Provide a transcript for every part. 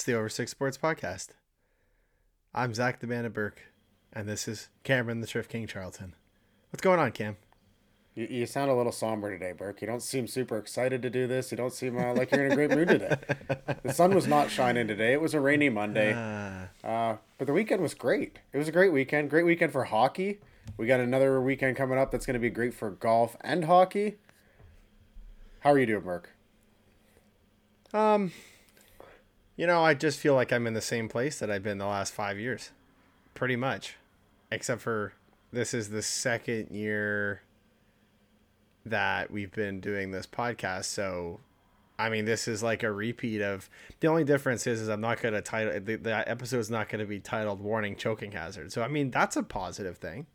It's the Over Six Sports Podcast. I'm Zach the Bandit Burke, and this is Cameron the Thrift King Charlton. What's going on, Cam? You, you sound a little somber today, Burke. You don't seem super excited to do this. You don't seem uh, like you're in a great mood today. The sun was not shining today. It was a rainy Monday. Uh, but the weekend was great. It was a great weekend. Great weekend for hockey. We got another weekend coming up that's going to be great for golf and hockey. How are you doing, Burke? Um, you know, I just feel like I'm in the same place that I've been the last five years, pretty much, except for this is the second year that we've been doing this podcast. So, I mean, this is like a repeat of the only difference is, is I'm not going to title the, the episode's not going to be titled "Warning Choking Hazard." So, I mean, that's a positive thing.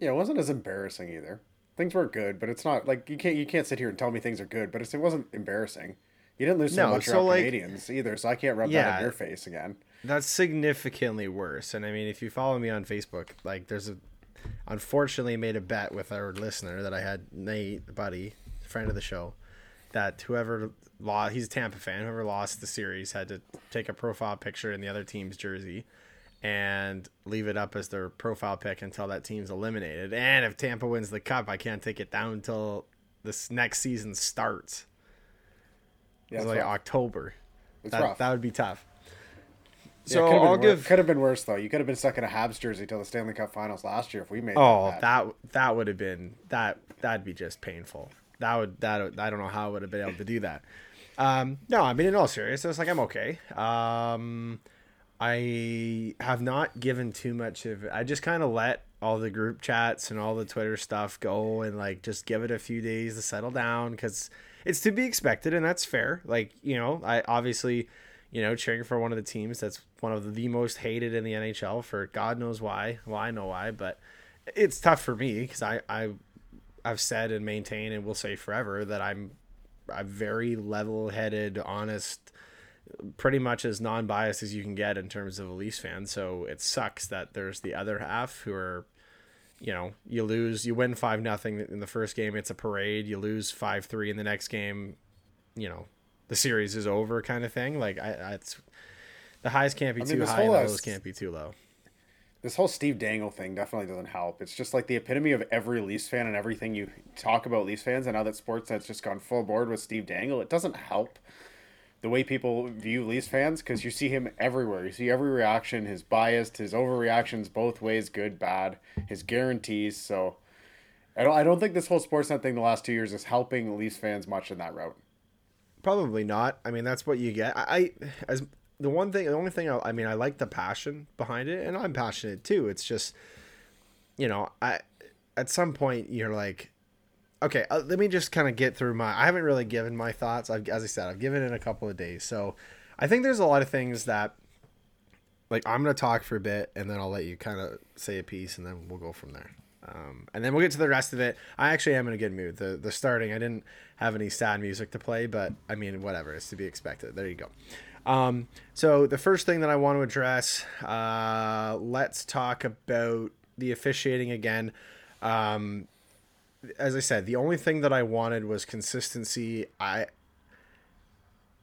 Yeah, it wasn't as embarrassing either. Things were good, but it's not like you can't you can't sit here and tell me things are good, but it wasn't embarrassing. You didn't lose so No, much so, like- Canadiens either, so I can't rub that in your face again. That's significantly worse. And I mean, if you follow me on Facebook, like there's a, unfortunately made a bet with our listener that I had Nate, buddy, friend of the show, that whoever lost, he's a Tampa fan, whoever lost the series had to take a profile picture in the other team's jersey and leave it up as their profile pic until that team's eliminated. And if Tampa wins the cup, I can't take it down until this next season starts. Yeah, like rough. October. It's that, rough. that would be tough. Yeah, So been I'll give could have been worse though. You could have been stuck in a Habs jersey till the Stanley Cup Finals last year if we made. Oh, that. that that would have been that that'd be just painful. That would that I don't know how I would have been able to do that. Um, no, I mean in all seriousness, like I'm okay. Um, I have not given too much of. I just kind of let all the group chats and all the Twitter stuff go and like just give it a few days to settle down because it's to be expected and that's fair. Like you know, I obviously, you know, cheering for one of the teams that's one of the most hated in the NHL for God knows why. Well, I know why, but it's tough for me because I I I've said and maintained and will say forever that I'm I'm very level-headed, honest, pretty much as non-biased as you can get in terms of a Leafs fan. So it sucks that there's the other half who are, you know, you lose, you win five nothing in the first game, it's a parade. You lose five three in the next game, you know, the series is over, kind of thing. Like I, I it's the highs can't be I mean, too high, and the lows can't be too low. this whole Steve Dangle thing definitely doesn't help. It's just like the epitome of every Leafs fan and everything you talk about Leafs fans. And now that sports Sportsnet's just gone full board with Steve Dangle, it doesn't help the way people view Leafs fans because you see him everywhere. You see every reaction, his biased, his overreactions both ways, good, bad, his guarantees. So I don't, I don't think this whole Sportsnet thing the last two years is helping Leafs fans much in that route. Probably not. I mean, that's what you get. I, I as the one thing, the only thing I, I mean, I like the passion behind it, and I'm passionate too. It's just, you know, I at some point you're like, okay, uh, let me just kind of get through my. I haven't really given my thoughts. I've, as I said, I've given it a couple of days, so I think there's a lot of things that, like, I'm gonna talk for a bit, and then I'll let you kind of say a piece, and then we'll go from there. Um, and then we'll get to the rest of it. I actually am in a good mood. The the starting, I didn't have any sad music to play, but I mean, whatever, it's to be expected. There you go. Um, so the first thing that I want to address, uh, let's talk about the officiating again. Um, as I said, the only thing that I wanted was consistency. I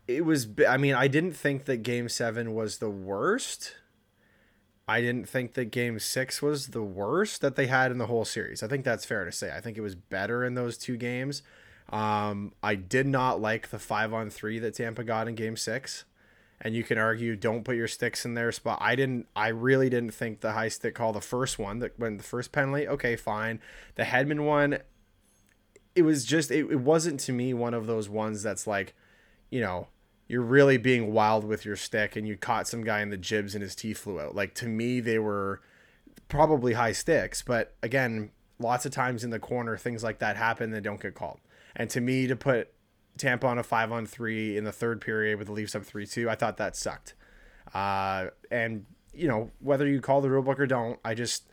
it was I mean, I didn't think that game 7 was the worst. I didn't think that game 6 was the worst that they had in the whole series. I think that's fair to say. I think it was better in those two games. Um, I did not like the 5 on 3 that Tampa got in game 6 and you can argue don't put your sticks in their spot. I didn't. I really didn't think the high stick call, the first one that when the first penalty, okay, fine. The Hedman one, it was just it, it wasn't to me one of those ones that's like, you know, you're really being wild with your stick and you caught some guy in the jibs and his teeth flew out. Like to me, they were probably high sticks, but again, lots of times in the corner, things like that happen that don't get called. And to me, to put Tampa on a five on three in the third period with the Leafs up three two, I thought that sucked. Uh, and you know whether you call the rule book or don't, I just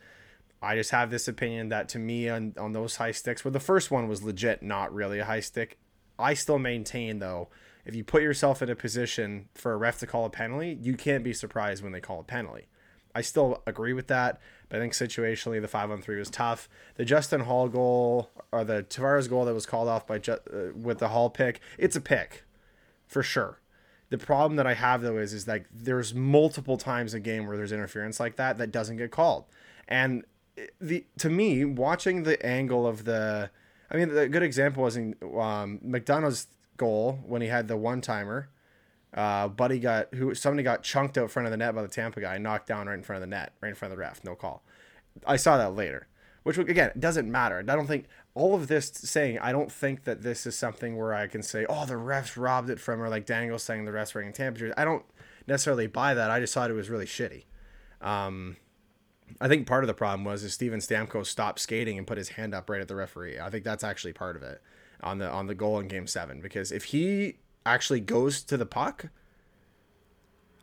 I just have this opinion that to me on on those high sticks, well the first one was legit not really a high stick. I still maintain though, if you put yourself in a position for a ref to call a penalty, you can't be surprised when they call a penalty. I still agree with that, but I think situationally the five on three was tough. The Justin Holl goal or the Tavares goal that was called off by Ju- uh, with the Holl pick, it's a pick, for sure. The problem that I have though is is like there's multiple times a game where there's interference like that that doesn't get called, and the to me watching the angle of the, I mean the good example was in um, McDonagh's goal when he had the one timer. Uh, Buddy got who somebody got chunked out front of the net by the Tampa guy, knocked down right in front of the net, right in front of the ref, no call. I saw that later, which again doesn't matter. I don't think all of this saying I don't think that this is something where I can say, oh, the refs robbed it from, or like Dangle saying the refs were in temperatures. I don't necessarily buy that. I just thought it was really shitty. Um, I think part of the problem was is Steven Stamkos stopped skating and put his hand up right at the referee. I think that's actually part of it on the on the goal in Game Seven because if he actually goes to the puck,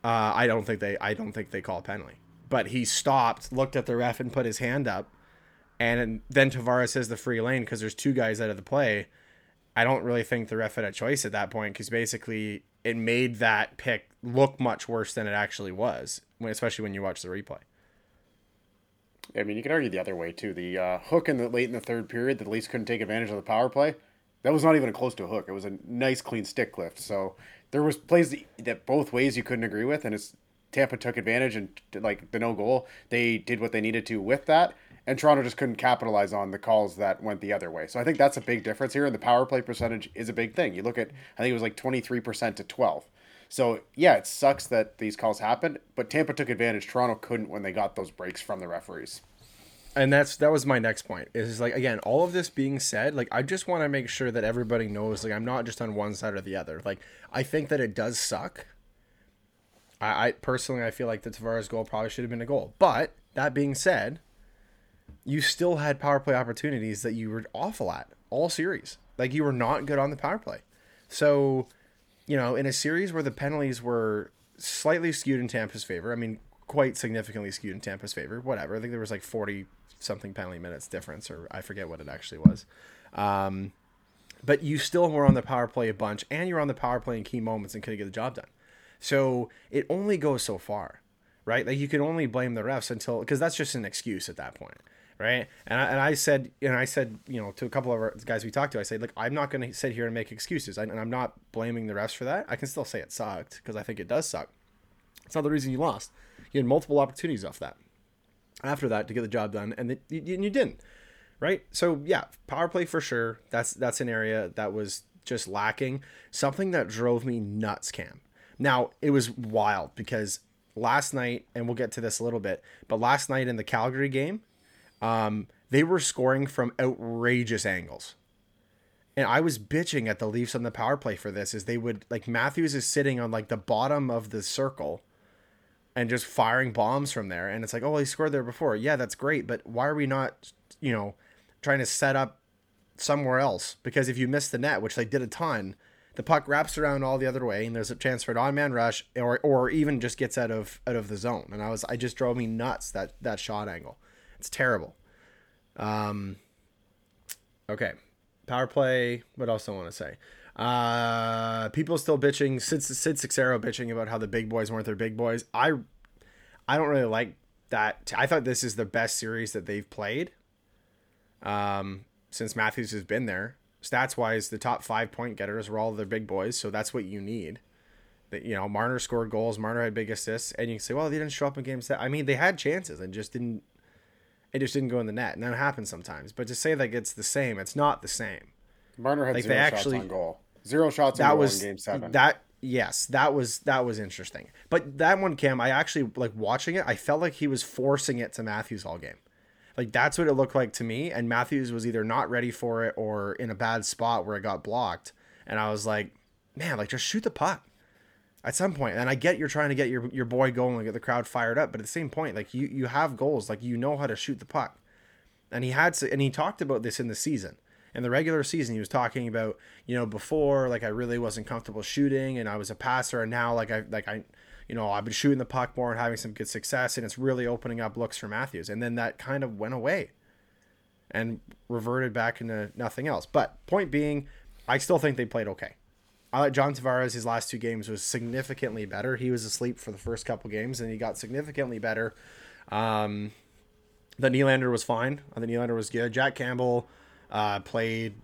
uh, I don't think they I don't think they call a penalty. But he stopped, looked at the ref, and put his hand up and then Tavares has the free lane because there's two guys out of the play. I don't really think the ref had a choice at that point because basically it made that pick look much worse than it actually was, especially when you watch the replay. I mean, you can argue the other way too. The uh, hook in the late in the third period that the Leafs couldn't take advantage of the power play. That was not even close to a hook. It was a nice clean stick lift. So there was plays that both ways you couldn't agree with, and it's Tampa took advantage and like the no goal. They did what they needed to with that and Toronto just couldn't capitalize on the calls that went the other way. So I think that's a big difference here. And the power play percentage is a big thing. You look at, I think it was like 23% to 12. So yeah, it sucks that these calls happened, but Tampa took advantage. Toronto couldn't when they got those breaks from the referees. And that's that was my next point. Is like again, all of this being said, like I just want to make sure that everybody knows, like I'm not just on one side or the other. Like I think that it does suck. I, I personally, I feel like the Tavares goal probably should have been a goal. But that being said, you still had power play opportunities that you were awful at all series. Like you were not good on the power play. So, you know, in a series where the penalties were slightly skewed in Tampa's favor, I mean, quite significantly skewed in Tampa's favor, whatever. I think there was like 40 something penalty minutes difference, or I forget what it actually was. Um, but you still were on the power play a bunch, and you're on the power play in key moments and couldn't get the job done. So it only goes so far, right? Like you can only blame the refs until because that's just an excuse at that point right? And I, and I said, and I said, you know, to a couple of our guys we talked to, I said, like, I'm not going to sit here and make excuses, I, and I'm not blaming the refs for that. I can still say it sucked because I think it does suck. It's not the reason you lost. You had multiple opportunities off that. After that, to get the job done, and it, you, you didn't, right? So yeah, power play for sure. That's that's an area that was just lacking. Something that drove me nuts, Cam. Now it was wild because last night, and we'll get to this a little bit, but last night in the Calgary game, um, they were scoring from outrageous angles. And I was bitching at the Leafs on the power play for this is they would like Matthews is sitting on like the bottom of the circle and just firing bombs from there and it's like, "Oh, he scored there before." Yeah, that's great, but why are we not, you know, trying to set up somewhere else? Because if you miss the net, which they did a ton, the puck wraps around all the other way and there's a chance for an on-man rush or or even just gets out of out of the zone. And I was I just drove me nuts that that shot angle. It's terrible. Um, okay. Power play. What else I want to say? Uh, people still bitching. Sid, Sid Seixeiro bitching about how the big boys weren't their big boys. I, I don't really like that. I thought this is the best series that they've played. Um, since Matthews has been there, stats wise, the top five point getters were all their big boys. So that's what you need. That you know, Marner scored goals. Marner had big assists, and you can say, well, they didn't show up in games that. I mean, they had chances and just didn't it just didn't go in the net, and that happens sometimes. But to say that it's the same, it's not the same. Marner had like zero actually, shots on goal. Zero shots that was, in game seven. That yes, that was that was interesting. But that one, Cam, I actually like watching it. I felt like he was forcing it to Matthews all game. Like that's what it looked like to me. And Matthews was either not ready for it or in a bad spot where it got blocked. And I was like, man, like just shoot the puck at some point and i get you're trying to get your, your boy going and get the crowd fired up but at the same point like you you have goals like you know how to shoot the puck and he had to and he talked about this in the season in the regular season he was talking about you know before like i really wasn't comfortable shooting and i was a passer and now like i like i you know i've been shooting the puck more and having some good success and it's really opening up looks for matthews and then that kind of went away and reverted back into nothing else but point being i still think they played okay I like John Tavares. His last two games was significantly better. He was asleep for the first couple games, and he got significantly better. Um, the Nylander was fine. The Nylander was good. Jack Campbell uh, played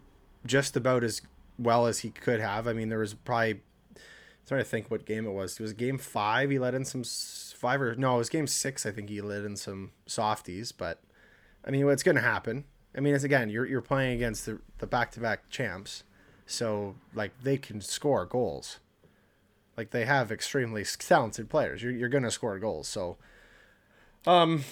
just about as well as he could have. I mean, there was probably I'm trying to think what game it was. It was game five. He let in some five or no, it was game six. I think he let in some softies, but I mean, what's going to happen? I mean, it's again, you're you're playing against the the back to back champs, so like they can score goals. Like they have extremely talented players. You're you're going to score goals. So, um,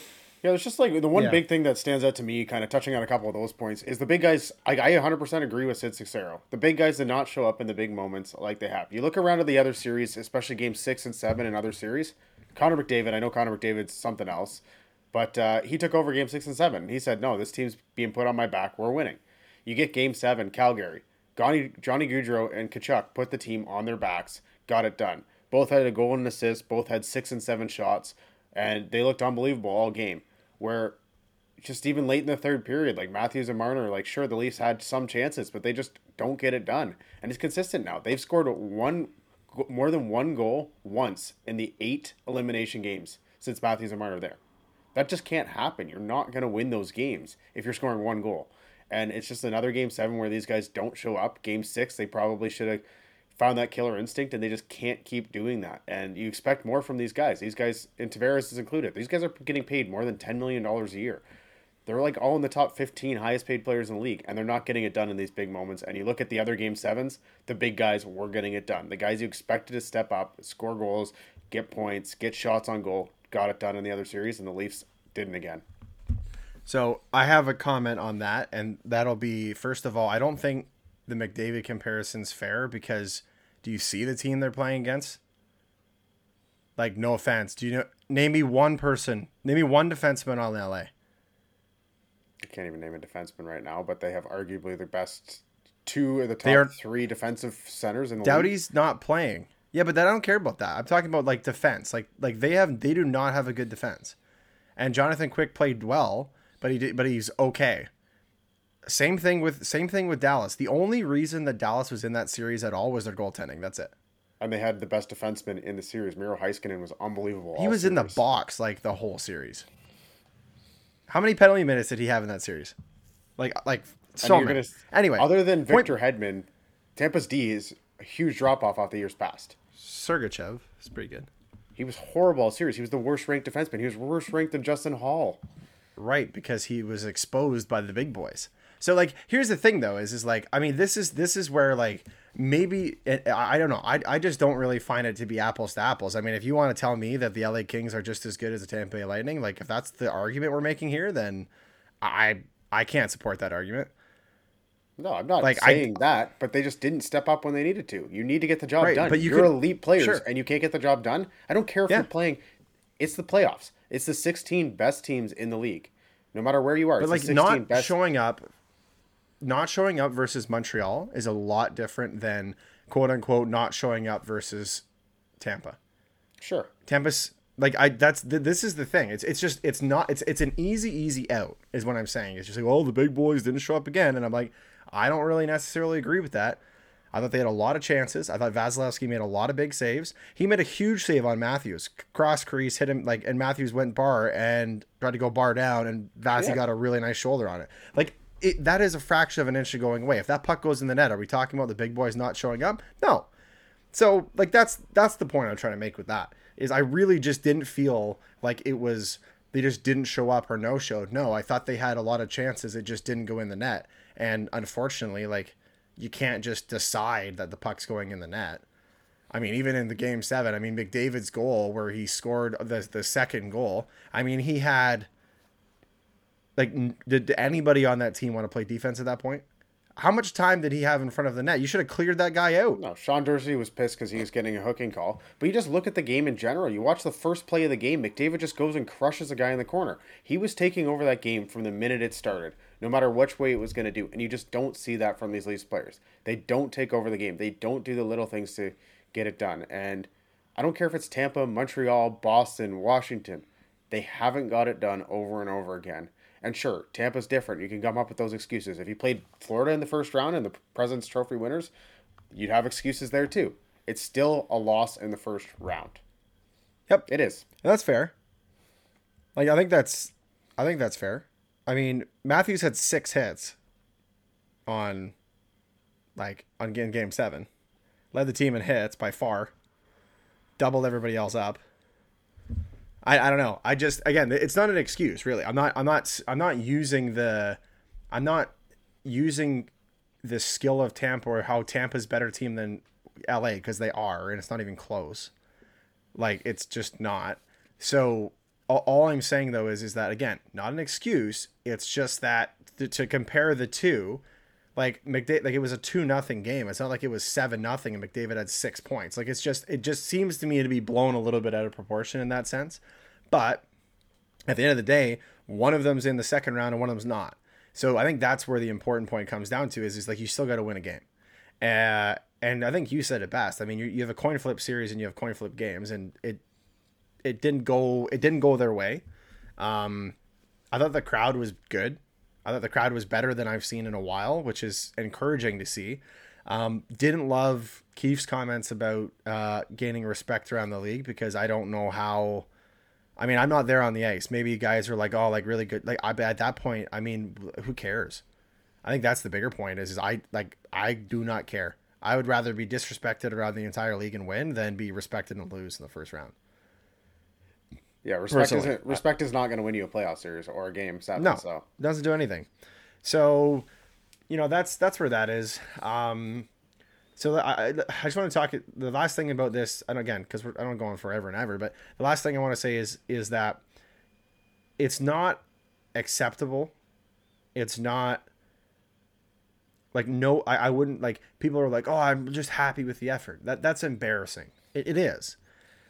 yeah, it's just like the one Yeah. big thing that stands out to me, kind of touching on a couple of those points, is the big guys. I, I 100% agree with Sid Seixeiro. The big guys did not show up in the big moments like they have. You look around at the other series, especially game six and seven and other series. Connor McDavid, I know Connor McDavid's something else, but uh, he took over game six and seven. He said, "No, this team's being put on my back. We're winning." You get game seven, Calgary. Johnny, Johnny Gaudreau and Tkachuk put the team on their backs, got it done. Both had a goal and an assist, both had six and seven shots, and they looked unbelievable all game. Where just even late in the third period, like Matthews and Marner, like sure the Leafs had some chances, but they just don't get it done. And it's consistent now. They've scored one more than one goal once in the eight elimination games since Matthews and Marner there. That just can't happen. You're not going to win those games if you're scoring one goal. And it's just another game seven where these guys don't show up. Game six, they probably should have found that killer instinct and they just can't keep doing that. And you expect more from these guys. These guys, and Tavares is included, these guys are getting paid more than $10 million a year. They're like all in the top 15 highest paid players in the league, and they're not getting it done in these big moments. And you look at the other game sevens, the big guys were getting it done. The guys you expected to step up, score goals, get points, get shots on goal, got it done in the other series, and the Leafs didn't again. So I have a comment on that, and that'll be first of all, I don't think the McDavid comparison's fair because do you see the team they're playing against? Like, no offense, do you know? Name me one person. Name me one defenseman on LA. I can't even name a defenseman right now, but they have arguably the best two of the top are- three defensive centers in the league. Doughty's not playing. Yeah, but then I don't care about that. I'm talking about like defense. Like, like they have, they do not have a good defense. And Jonathan Quick played well, but he did, but he's okay. Same thing with same thing with Dallas. The only reason that Dallas was in that series at all was their goaltending. That's it. And they had the best defenseman in the series. Miro Heiskanen was unbelievable. He was in the box like the whole series. How many penalty minutes did he have in that series? Like like so many. gonna- Anyway, other than point- Victor Hedman, Tampa's D is a huge drop off off the years past. Sergachev is pretty good. He was horrible all series. He was the worst ranked defenseman. He was worse ranked than Justin Holl. Right, because he was exposed by the big boys. So like here's the thing though is is like I mean this is this is where like maybe it, I I don't know I, I just don't really find it to be apples to apples. I mean if you want to tell me that the LA Kings are just as good as the Tampa Bay Lightning, like if that's the argument we're making here, then I I can't support that argument. No, I'm not Like, I- saying that, but they just didn't step up when they needed to. You need to get the job Right, done. but you You're could- elite players, sure. and you can't get the job done. I don't care if Yeah. you're playing. It's the playoffs. It's the 16 best teams in the league, no matter where you are. But it's like the 16 not best. showing up not showing up versus Montreal is a lot different than quote unquote not showing up versus Tampa. sure. Tampa's like I that's th- this is the thing. It's it's just it's not it's it's an easy easy out is what I'm saying. It's just like oh the big boys didn't show up again and I'm like I don't really necessarily agree with that. I thought they had a lot of chances. I thought Vasilevskiy made a lot of big saves. He made a huge save on Matthews. Cross crease hit him like and Matthews went bar and tried to go bar down and Vasi Yeah. got a really nice shoulder on it. Like it, that is a fraction of an inch of going away. If that puck goes in the net, are we talking about the big boys not showing up? No. So like that's that's the point I'm trying to make with that is I really just didn't feel like it was they just didn't show up or no showed. No, I thought they had a lot of chances. It just didn't go in the net. And unfortunately, like you can't just decide that the puck's going in the net. I mean, even in the game seven, I mean McDavid's goal where he scored the the second goal. I mean, he had like did anybody on that team want to play defense at that point? How much time did he have in front of the net? You should have cleared that guy out. No, Sean Durzi was pissed because he was getting a hooking call. But you just look at the game in general. You watch the first play of the game. McDavid just goes and crushes a guy in the corner. He was taking over that game from the minute it started, no matter which way it was going to do. And you just don't see that from these Leafs players. They don't take over the game. They don't do the little things to get it done. And I don't care if it's Tampa, Montreal, Boston, Washington. They haven't got it done over and over again. And sure, Tampa's different. You can come up with those excuses. If you played Florida in the first round and the President's Trophy winners, you'd have excuses there too. It's still a loss in the first round. Yep. It is. That's fair. Like I think that's I think that's fair. I mean, Matthews had six hits on like on game game seven. Led the team in hits by far. doubled everybody else up. I, I don't know. I just again, it's not an excuse, really. I'm not I'm not I'm not using the I'm not using the skill of Tampa or how Tampa's better team than LA because they are, and it's not even close. Like it's just not. So all, I'm saying though is is that again, not an excuse. It's just that to, to compare the two, like McDavid, like it was a two nothing game. It's not like it was seven nothing and McDavid had six points. Like it's just it just seems to me to be blown a little bit out of proportion in that sense. But at the end of the day, one of them's in the second round and one of them's not. So I think that's where the important point comes down to is is like you still got to win a game. Uh, and I think you said it best. I mean, you, you have a coin flip series and you have coin flip games, and it it didn't go it didn't go their way. Um, I thought the crowd was good. I thought the crowd was better than I've seen in a while, which is encouraging to see. Um, didn't love Keefe's comments about uh, gaining respect around the league because I don't know how I mean, I'm not there on the ice. Maybe guys are like, oh, like really good. Like I at that point, I mean, who cares? I think that's the bigger point. Is, is I like I do not care. I would rather be disrespected around the entire league and win than be respected and lose in the first round. Yeah, respect is respect is not going to win you a playoff series or a game. Sadly, no, so doesn't do anything. So, you know, that's that's where that is. Um, so I, I just want to talk the last thing about this, and again, because I don't go on forever and ever, but the last thing I want to say is is that it's not acceptable. It's not like no, I, I wouldn't like people are like, oh, I'm just happy with the effort. That that's embarrassing. it, it is,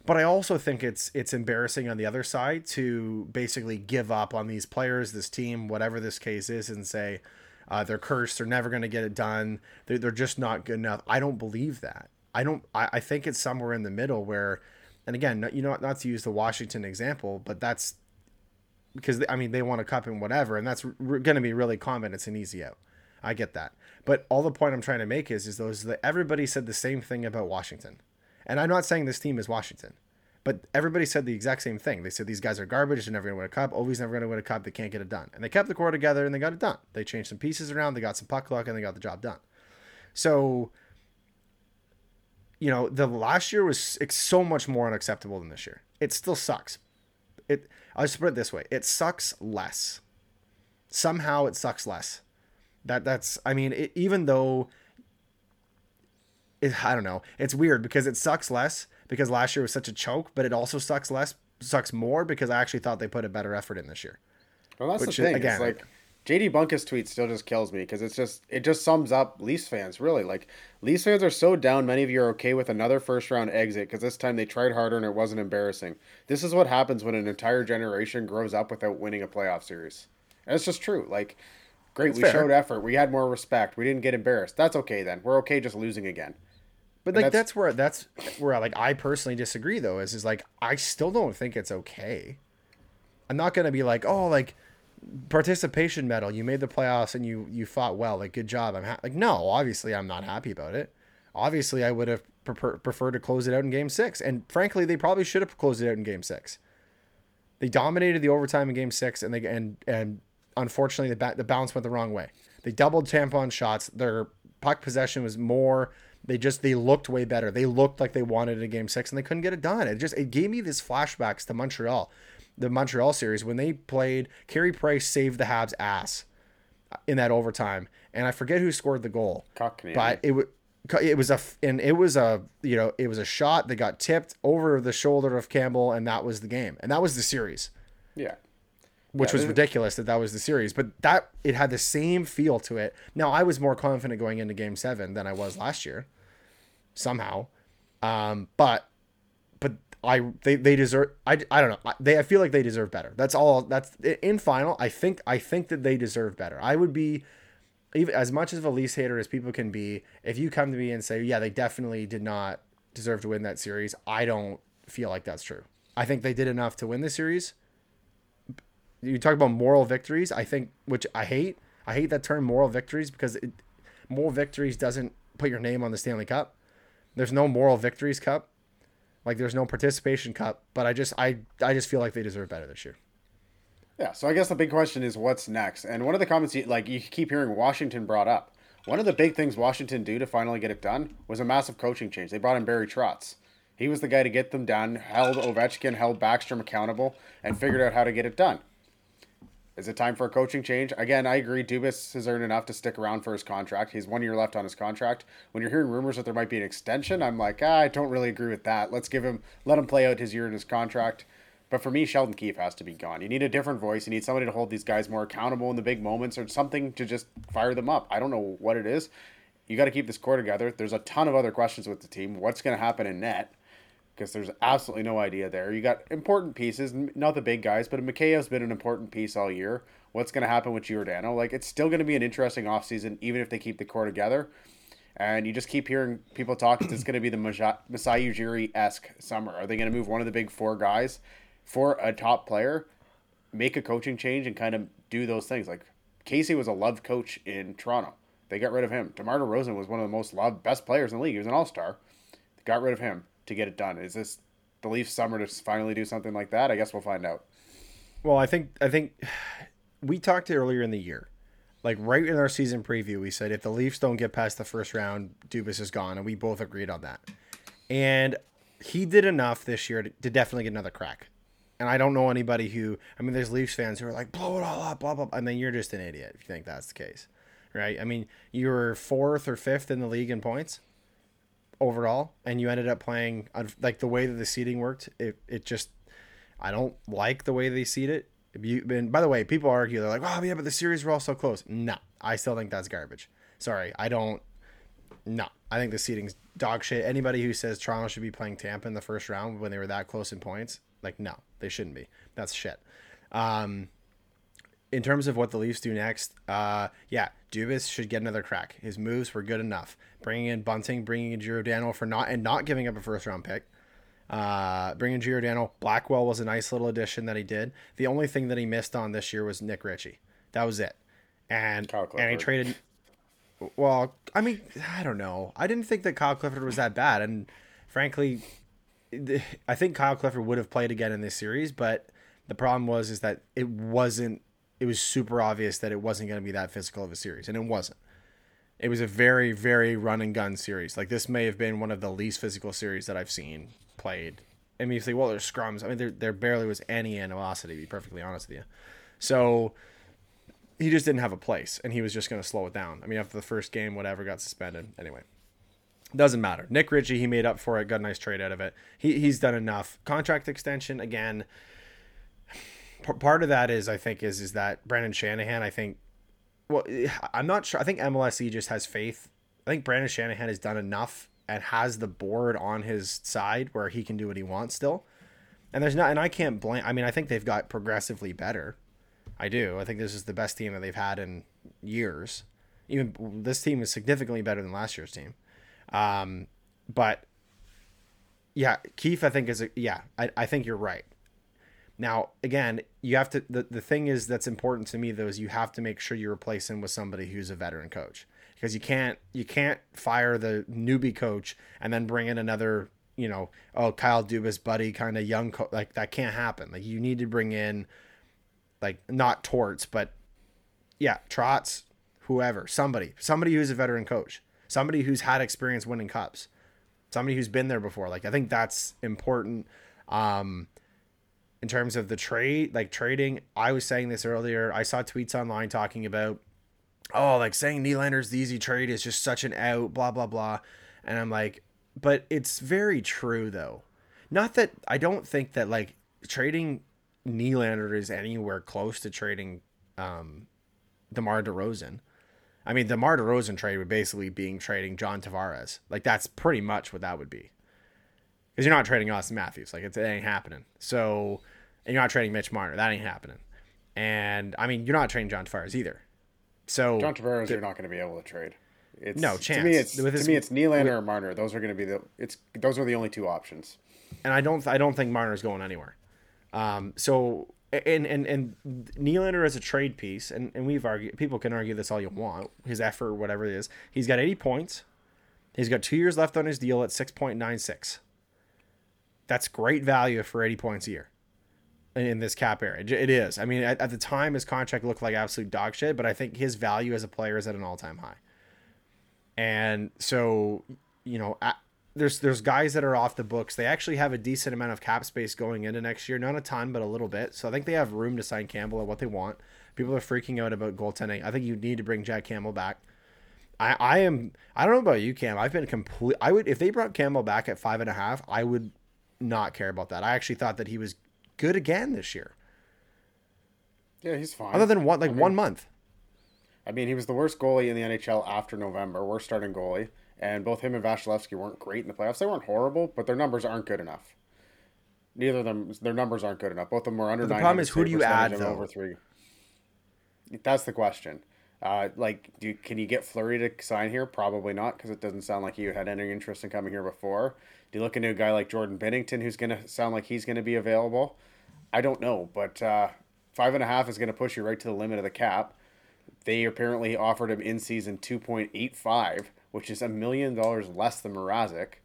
but I also think it's it's embarrassing on the other side to basically give up on these players, this team, whatever this case is, and say uh, they're cursed. They're never going to get it done. They're, they're just not good enough. I don't believe that. I don't. I, I think it's somewhere in the middle where, and again, you know, not to use the Washington example, but that's because I mean they want a cup and whatever, and that's going to be really common. It's an easy out. I get that, but all the point I'm trying to make is is those that everybody said the same thing about Washington, and I'm not saying this team is Washington. But everybody said the exact same thing. They said these guys are garbage. They're never going to win a cup. Ovi's never going to win a cup. They can't get it done. And they kept the core together and they got it done. They changed some pieces around. They got some puck luck and they got the job done. So, you know, the last year was so much more unacceptable than this year. It still sucks. It. I'll just put it this way: it sucks less. Somehow, it sucks less. That that's. I mean, it, even though. It, I don't know. It's weird because it sucks less because last year was such a choke, but it also sucks less, sucks more because I actually thought they put a better effort in this year. Well, that's Which the thing. Is, again, it's like JD Bunkis tweet still just kills me because it's just it just sums up Leafs fans really. Like Leafs fans are so down. Many of you are okay with another first round exit because this time they tried harder and it wasn't embarrassing. This is what happens when an entire generation grows up without winning a playoff series. And it's just true. Like, great, we fair. showed effort. We had more respect. We didn't get embarrassed. That's okay then. We're okay just losing again. But like that's, that's, where that's where like I personally disagree though is is like I still don't think it's okay. I'm not gonna be like oh like participation medal you made the playoffs and you you fought well like good job I'm ha-. like no obviously I'm not happy about it. Obviously I would have prefer- preferred to close it out in game six and frankly they probably should have closed it out in game six. They dominated the overtime in game six and they and and unfortunately the ba- the balance went the wrong way. They doubled Tampa on shots. Their puck possession was more they just they looked way better. They looked like they wanted a game six and they couldn't get it done. It just it gave me this flashbacks to Montreal, the Montreal series when they played. Carey Price saved the Habs ass in that overtime, and I forget who scored the goal. Cockney. But it was it was a and it was a you know it was a shot that got tipped over the shoulder of Campbell, and that was the game, and that was the series. Yeah which yeah, was ridiculous that that was the series. But that it had the same feel to it. Now I was more confident going into Game Seven than I was last year, somehow. Um, but but I they, they deserve I, I don't know they I feel like they deserve better. That's all. That's in final. I think I think that they deserve better. I would be even as much of a Leafs hater as people can be. If you come to me and say yeah they definitely did not deserve to win that series, I don't feel like that's true. I think they did enough to win the series you talk about moral victories. I think, which I hate. I hate that term moral victories because it, moral victories doesn't put your name on the Stanley Cup. There's no moral victories cup. Like there's no participation cup, but I just I I just feel like they deserve better this year. Yeah, so I guess the big question is what's next. And one of the comments you, like you keep hearing Washington brought up. One of the big things Washington do to finally get it done was a massive coaching change. They brought in Barry Trotz. He was the guy to get them done, held Ovechkin, held Backstrom accountable, and figured out how to get it done. Is it time for a coaching change? Again, I agree. Dubas has earned enough to stick around for his contract. He's one year left on his contract. When you're hearing rumors that there might be an extension, I'm like, ah, I don't really agree with that. Let's give him, let him play out his year in his contract. But for me, Sheldon Keefe has to be gone. You need a different voice. You need somebody to hold these guys more accountable in the big moments or something to just fire them up. I don't know what it is. You got to keep this core together. There's a ton of other questions with the team. What's going to happen in net? Because there's absolutely no idea there. You got important pieces, not the big guys, but Mikheyev's been an important piece all year. What's going to happen with Giordano? Like, it's still going to be an interesting offseason, even if they keep the core together. And you just keep hearing people talk. It's going to be the Masai Ujiri esque summer. Are they going to move one of the big four guys for a top player, make a coaching change, and kind of do those things? Like, Casey was a loved coach in Toronto. They got rid of him. DeMar DeRozan was one of the most loved, best players in the league. He was an all star. Got rid of him to get it done. Is this the Leafs summer to finally do something like that? I guess we'll find out. Well, I think I think we talked earlier in the year. Like right in our season preview, we said if the Leafs don't get past the first round, Dubas is gone, and we both agreed on that. And he did enough this year to, to definitely get another crack. And I don't know anybody who I mean, there's Leafs fans who are like, blow it all up, blah blah. blah. I mean, you're just an idiot if you think that's the case, right? I mean, you were fourth or fifth in the league in points overall, and you ended up playing like the way that the seating worked. It it just I don't like the way they seat it. You, and by the way, people argue they're like, "Oh yeah, but the series were all so close." No, I still think that's garbage. Sorry, I don't. No, I think the seating's dog shit. Anybody who says Toronto should be playing Tampa in the first round when they were that close in points, like no, they shouldn't be. That's shit. Um, in terms of what the Leafs do next, uh, yeah, Dubas should get another crack. His moves were good enough. Bringing in Bunting, bringing in Giordano for not and not giving up a first round pick. Uh, bringing Giordano, Blackwell was a nice little addition that he did. The only thing that he missed on this year was Nick Ritchie. That was it. And and he traded. Well, I mean, I don't know. I didn't think that Kyle Clifford was that bad, and frankly, I think Kyle Clifford would have played again in this series, but the problem was is that it wasn't it was super obvious that it wasn't going to be that physical of a series, and it wasn't. It was a very, very run and gun series. Like this may have been one of the least physical series that I've seen played. I mean, you say, well, there's scrums. I mean, there there barely was any animosity. To be perfectly honest with you, so he just didn't have a place, and he was just going to slow it down. I mean, after the first game, whatever, got suspended. Anyway, doesn't matter. Nick Ritchie, he made up for it. Got a nice trade out of it. He he's done enough. Contract extension again part of that is I think is is that Brendan Shanahan I think well I'm not sure I think MLSE just has faith. I think Brendan Shanahan has done enough and has the board on his side where he can do what he wants still. And there's not and I can't blame I mean I think they've got progressively better. I do. I think this is the best team that they've had in years. Even this team is significantly better than last year's team. Um, but yeah Keefe, I think is a, yeah I, I think you're right now, again, you have to the, the thing is that's important to me though is you have to make sure you replace him with somebody who's a veteran coach. Because you can't you can't fire the newbie coach and then bring in another, you know, oh Kyle Dubas buddy kind of young like that can't happen. Like you need to bring in like not Torts, but yeah, Trotz whoever, somebody, somebody who's a veteran coach, somebody who's had experience winning cups, somebody who's been there before. Like I think that's important. Um, in terms of the trade, like trading. I was saying this earlier. I saw tweets online talking about, oh, like saying Nylander's the easy trade is just such an out, blah, blah, blah. And I'm like, but it's very true, though. Not that I don't think that like trading Nylander is anywhere close to trading um, DeMar DeRozan. I mean, the DeMar DeRozan trade would basically being trading John Tavares. Like that's pretty much what that would be. Because you're not trading Auston Matthews. Like it ain't happening. So and you're not trading Mitch Marner. That ain't happening. And I mean, you're not trading John Tavares either. So John Tavares, you're not going to be able to trade. It's, no chance. To me, it's to his, me, it's Nylander with, or Marner. Those are going to be the. It's those are the only two options. And I don't. I don't think Marner's going anywhere. Um. So and and and Nylander as a trade piece, and and we've argued. People can argue this all you want. His effort, whatever it is, he's got 80 points. He's got two years left on his deal at 6.96. That's great value for 80 points a year in this cap area. It is. I mean, at, at, the time, his contract looked like absolute dog shit, but I think his value as a player is at an all time high. And so, you know, there's there's guys that are off the books. They actually have a decent amount of cap space going into next year, not a ton, but a little bit. So I think they have room to sign Campbell at what they want. People are freaking out about goaltending. I think you need to bring Jack Campbell back. I, I am I don't know about you, Cam. I've been complete. I would if they brought Campbell back at five and a half, I would not care about that. I actually thought that he was good again this year. Yeah, he's fine. Other than one like I mean, one month. I mean, he was the worst goalie in the NHL after November, worst starting goalie, and both him and Vasilevskiy weren't great in the playoffs. They weren't horrible, but their numbers aren't good enough. Neither of them, their numbers aren't good enough. Both of them were under. The problem is, who do you add though? Over three. That's the question. Uh, like, do you, can you get Fleury to sign here? Probably not, because it doesn't sound like you had any interest in coming here before. Do you look into a guy like Jordan Binnington, who's going to sound like he's going to be available? I don't know, but uh, five and a half is going to push you right to the limit of the cap. They apparently offered him in season two point eight five, which is a million dollars less than Mrazek.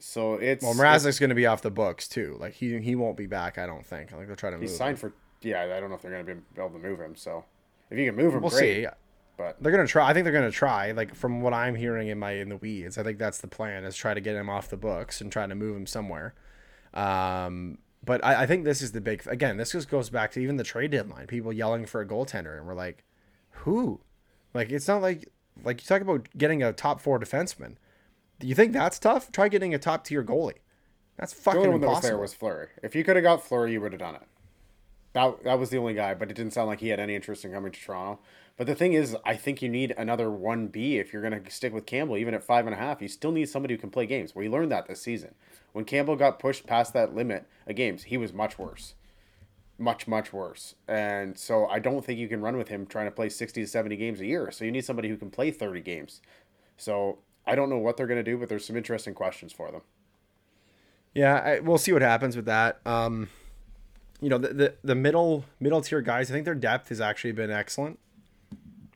So it's well, Mrazek's going to be off the books too. Like he he won't be back. I don't think. I think they'll try to move. He's signed him. for yeah. I don't know if they're going to be able to move him. So if you can move him, we'll great, see. But they're gonna try. I think they're gonna try. Like from what I'm hearing in my in the weeds, I think that's the plan is try to get him off the books and try to move him somewhere. Um, but I, I think this is the big. Again, this just goes back to even the trade deadline. People yelling for a goaltender, and we're like, who? Like it's not like like you talk about getting a top four defenseman. Do you think that's tough? Try getting a top tier goalie. That's fucking the only one impossible. that was there was Fleury. If you could have got Fleury, you would have done it. That that was the only guy, but it didn't sound like he had any interest in coming to Toronto. But the thing is, I think you need another one B if you're going to stick with Campbell, even at five and a half. You still need somebody who can play games. We learned that this season. When Campbell got pushed past that limit of games, he was much worse, much much worse. And so I don't think you can run with him trying to play sixty to seventy games a year. So you need somebody who can play thirty games. So I don't know what they're going to do, but there's some interesting questions for them. Yeah, I, we'll see what happens with that. Um, you know, the, the the middle middle tier guys, I think their depth has actually been excellent.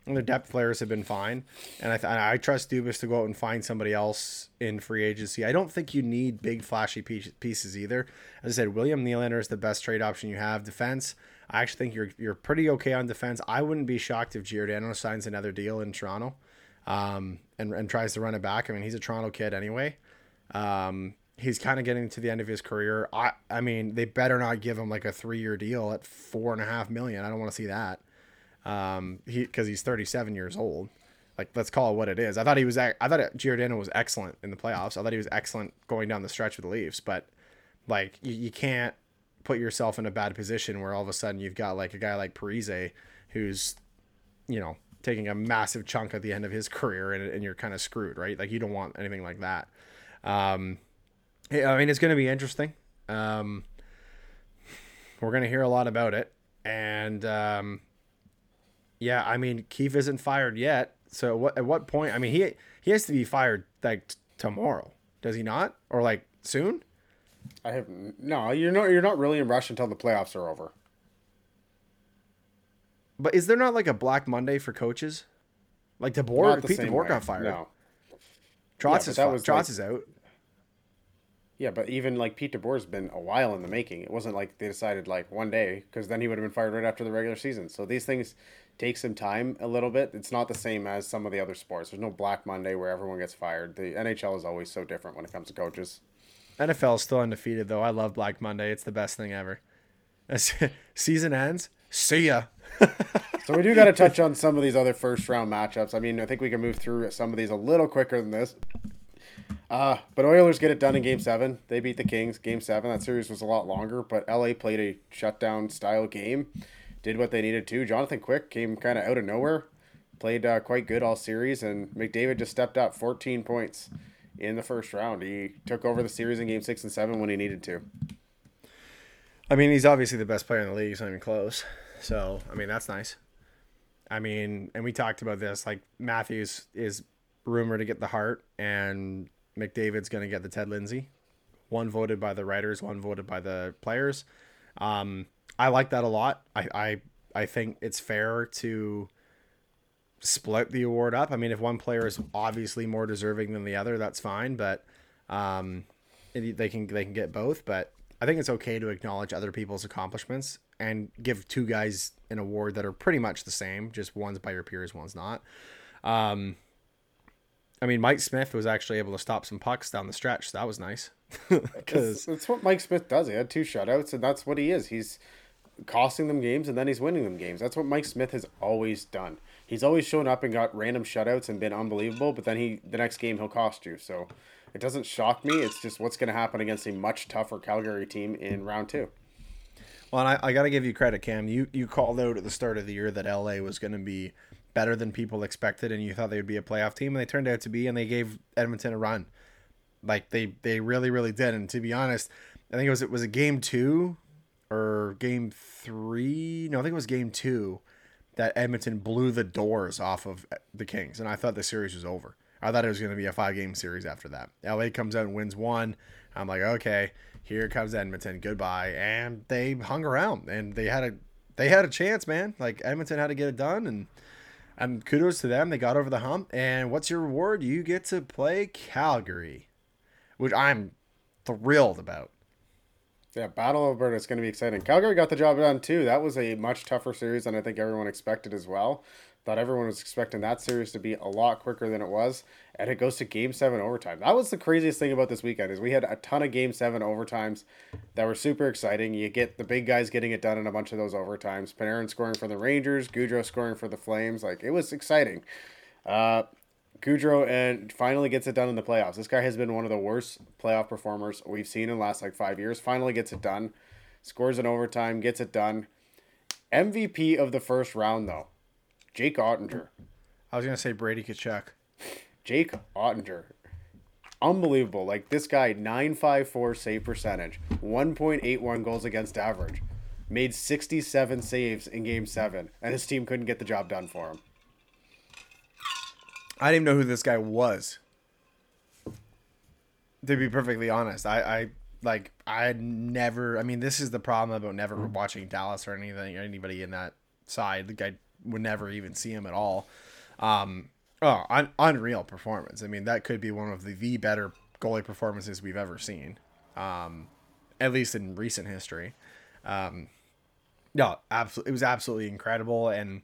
Their depth players have been fine, and I th- I trust Dubas to go out and find somebody else in free agency. I don't think you need big flashy pieces either. As I said, William Nylander is the best trade option you have. Defense, I actually think you're you're pretty okay on defense. I wouldn't be shocked if Giordano signs another deal in Toronto, um, and and tries to run it back. I mean, he's a Toronto kid anyway. Um, he's kind of getting to the end of his career. I I mean, they better not give him like a three year deal at four and a half million. I don't want to see that. Um, he because he's 37 years old. Like let's call it what it is. I thought he was. I thought Giordano was excellent in the playoffs. I thought he was excellent going down the stretch with the Leafs. But like you, you can't put yourself in a bad position where all of a sudden you've got like a guy like Parise who's you know taking a massive chunk at the end of his career and, and you're kind of screwed, right? Like you don't want anything like that. Um, I mean, it's going to be interesting. Um, we're going to hear a lot about it. And um, yeah, I mean, Keefe isn't fired yet. So what, at what point? I mean, he he has to be fired like t- tomorrow, does he not? Or like soon? I have no. You're not. You're not really in rush until the playoffs are over. But is there not like a Black Monday for coaches? Like DeBoer, Pete DeBoer way. got fired. No. Trotz Yeah, is that was Trotz like- is out. Yeah, but even like Pete DeBoer's been a while in the making. It wasn't like they decided like one day because then he would have been fired right after the regular season. So these things take some time a little bit. It's not the same as some of the other sports. There's no Black Monday where everyone gets fired. The NHL is always so different when it comes to coaches. NFL is still undefeated though. I love Black Monday. It's the best thing ever. As season ends, see ya. So we do got to touch on some of these other first round matchups. I mean, I think we can move through some of these a little quicker than this. Uh, but Oilers get it done in Game Seven. They beat the Kings. Game Seven. That series was a lot longer, but LA played a shutdown style game, did what they needed to. Jonathan Quick came kind of out of nowhere, played uh, quite good all series, and McDavid just stepped up, 14 points in the first round. He took over the series in Game Six and Seven when he needed to. I mean, he's obviously the best player in the league. He's not even close. So, I mean, that's nice. I mean, and we talked about this. Like Matthews is rumored to get the Hart, and McDavid's going to get the Ted Lindsay. One voted by the writers, one voted by the players. Um, I like that a lot. I, I I think it's fair to split the award up. I mean, if one player is obviously more deserving than the other, that's fine. But um, they can they can get both. But I think it's okay to acknowledge other people's accomplishments and give two guys an award that are pretty much the same. Just one's by your peers, one's not. Um, I mean, Mike Smith was actually able to stop some pucks down the stretch. So that was nice. Because that's what Mike Smith does. He had two shutouts, and that's what he is. He's costing them games, and then he's winning them games. That's what Mike Smith has always done. He's always shown up and got random shutouts and been unbelievable, but then he the next game he'll cost you. So it doesn't shock me. It's just what's going to happen against a much tougher Calgary team in round two. Well, I, I got to give you credit, Cam. You you called out at the start of the year that LA was going to be better than people expected, and you thought they would be a playoff team, and they turned out to be, and they gave Edmonton a run. Like they they really really did, and to be honest, I think it was it was a game two or game three. No, I think it was game two that Edmonton blew the doors off of the Kings, and I thought the series was over. I thought it was going to be a five game series after that. LA comes out and wins one. I'm like, okay, here comes Edmonton. Goodbye. And they hung around and they had a they had a chance, man. Like Edmonton had to get it done and and kudos to them. They got over the hump. And what's your reward? You get to play Calgary, which I'm thrilled about. Yeah, Battle of Alberta is going to be exciting. Calgary got the job done too. That was a much tougher series than I think everyone expected as well. Thought everyone was expecting that series to be a lot quicker than it was, and it goes to Game Seven overtime. That was the craziest thing about this weekend is we had a ton of Game Seven overtimes that were super exciting. You get the big guys getting it done in a bunch of those overtimes. Panarin scoring for the Rangers, Gaudreau scoring for the Flames. Like it was exciting. Uh, Gaudreau and finally gets it done in the playoffs. This guy has been one of the worst playoff performers we've seen in the last like five years. Finally gets it done, scores in overtime, gets it done. MVP of the first round though, Jake Oettinger. I was gonna say Brady Tkachuk. Jake Oettinger. Unbelievable. Like this guy, 954 save percentage, 1.81 goals against average, made 67 saves in game seven, and his team couldn't get the job done for him. I didn't even know who this guy was. To be perfectly honest, I, I like I had never. I mean, this is the problem about never watching Dallas or anything. Anybody in that side, like I would never even see him at all. Um, oh, un- unreal performance. I mean, that could be one of the, the better goalie performances we've ever seen, um, at least in recent history. Um, no, absolutely, it was absolutely incredible, and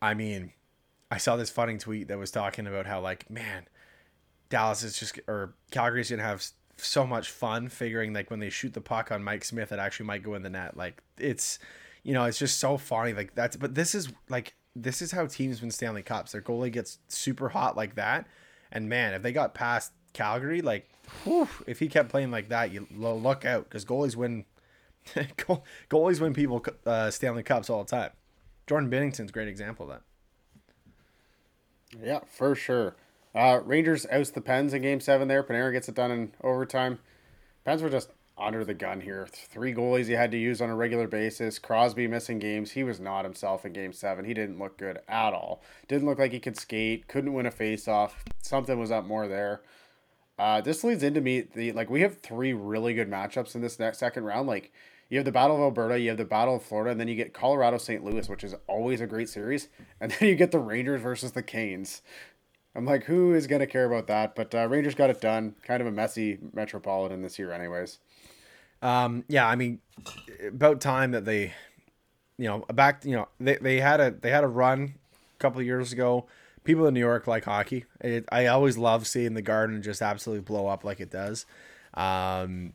I mean, I saw this funny tweet that was talking about how like, man, Dallas is just or Calgary's gonna have so much fun figuring like when they shoot the puck on Mike Smith, it actually might go in the net. Like it's, you know, it's just so funny. Like that's but this is like this is how teams win Stanley Cups. Their goalie gets super hot like that, and man, if they got past Calgary, like, whew, if he kept playing like that, you lo- look out because goalies win. goal- goalies win people uh, Stanley Cups all the time. Jordan Binnington's great example of that. Yeah, for sure. Uh, Rangers oust the Pens in Game Seven. There, Panarin gets it done in overtime. Pens were just under the gun here. Three goalies he had to use on a regular basis. Crosby missing games. He was not himself in Game Seven. He didn't look good at all. Didn't look like he could skate. Couldn't win a face-off. Something was up more there. Uh, this leads into me the like we have three really good matchups in this next second round. Like you have the Battle of Alberta, you have the Battle of Florida, and then you get Colorado St. Louis, which is always a great series, and then you get the Rangers versus the Canes. I'm like, who is gonna care about that? But uh, Rangers got it done. Kind of a messy Metropolitan this year, anyways. Um, yeah, I mean, about time that they, you know, back, you know, they, they had a they had a run a couple of years ago. People in New York like hockey. It, I always love seeing the Garden just absolutely blow up like it does. Um,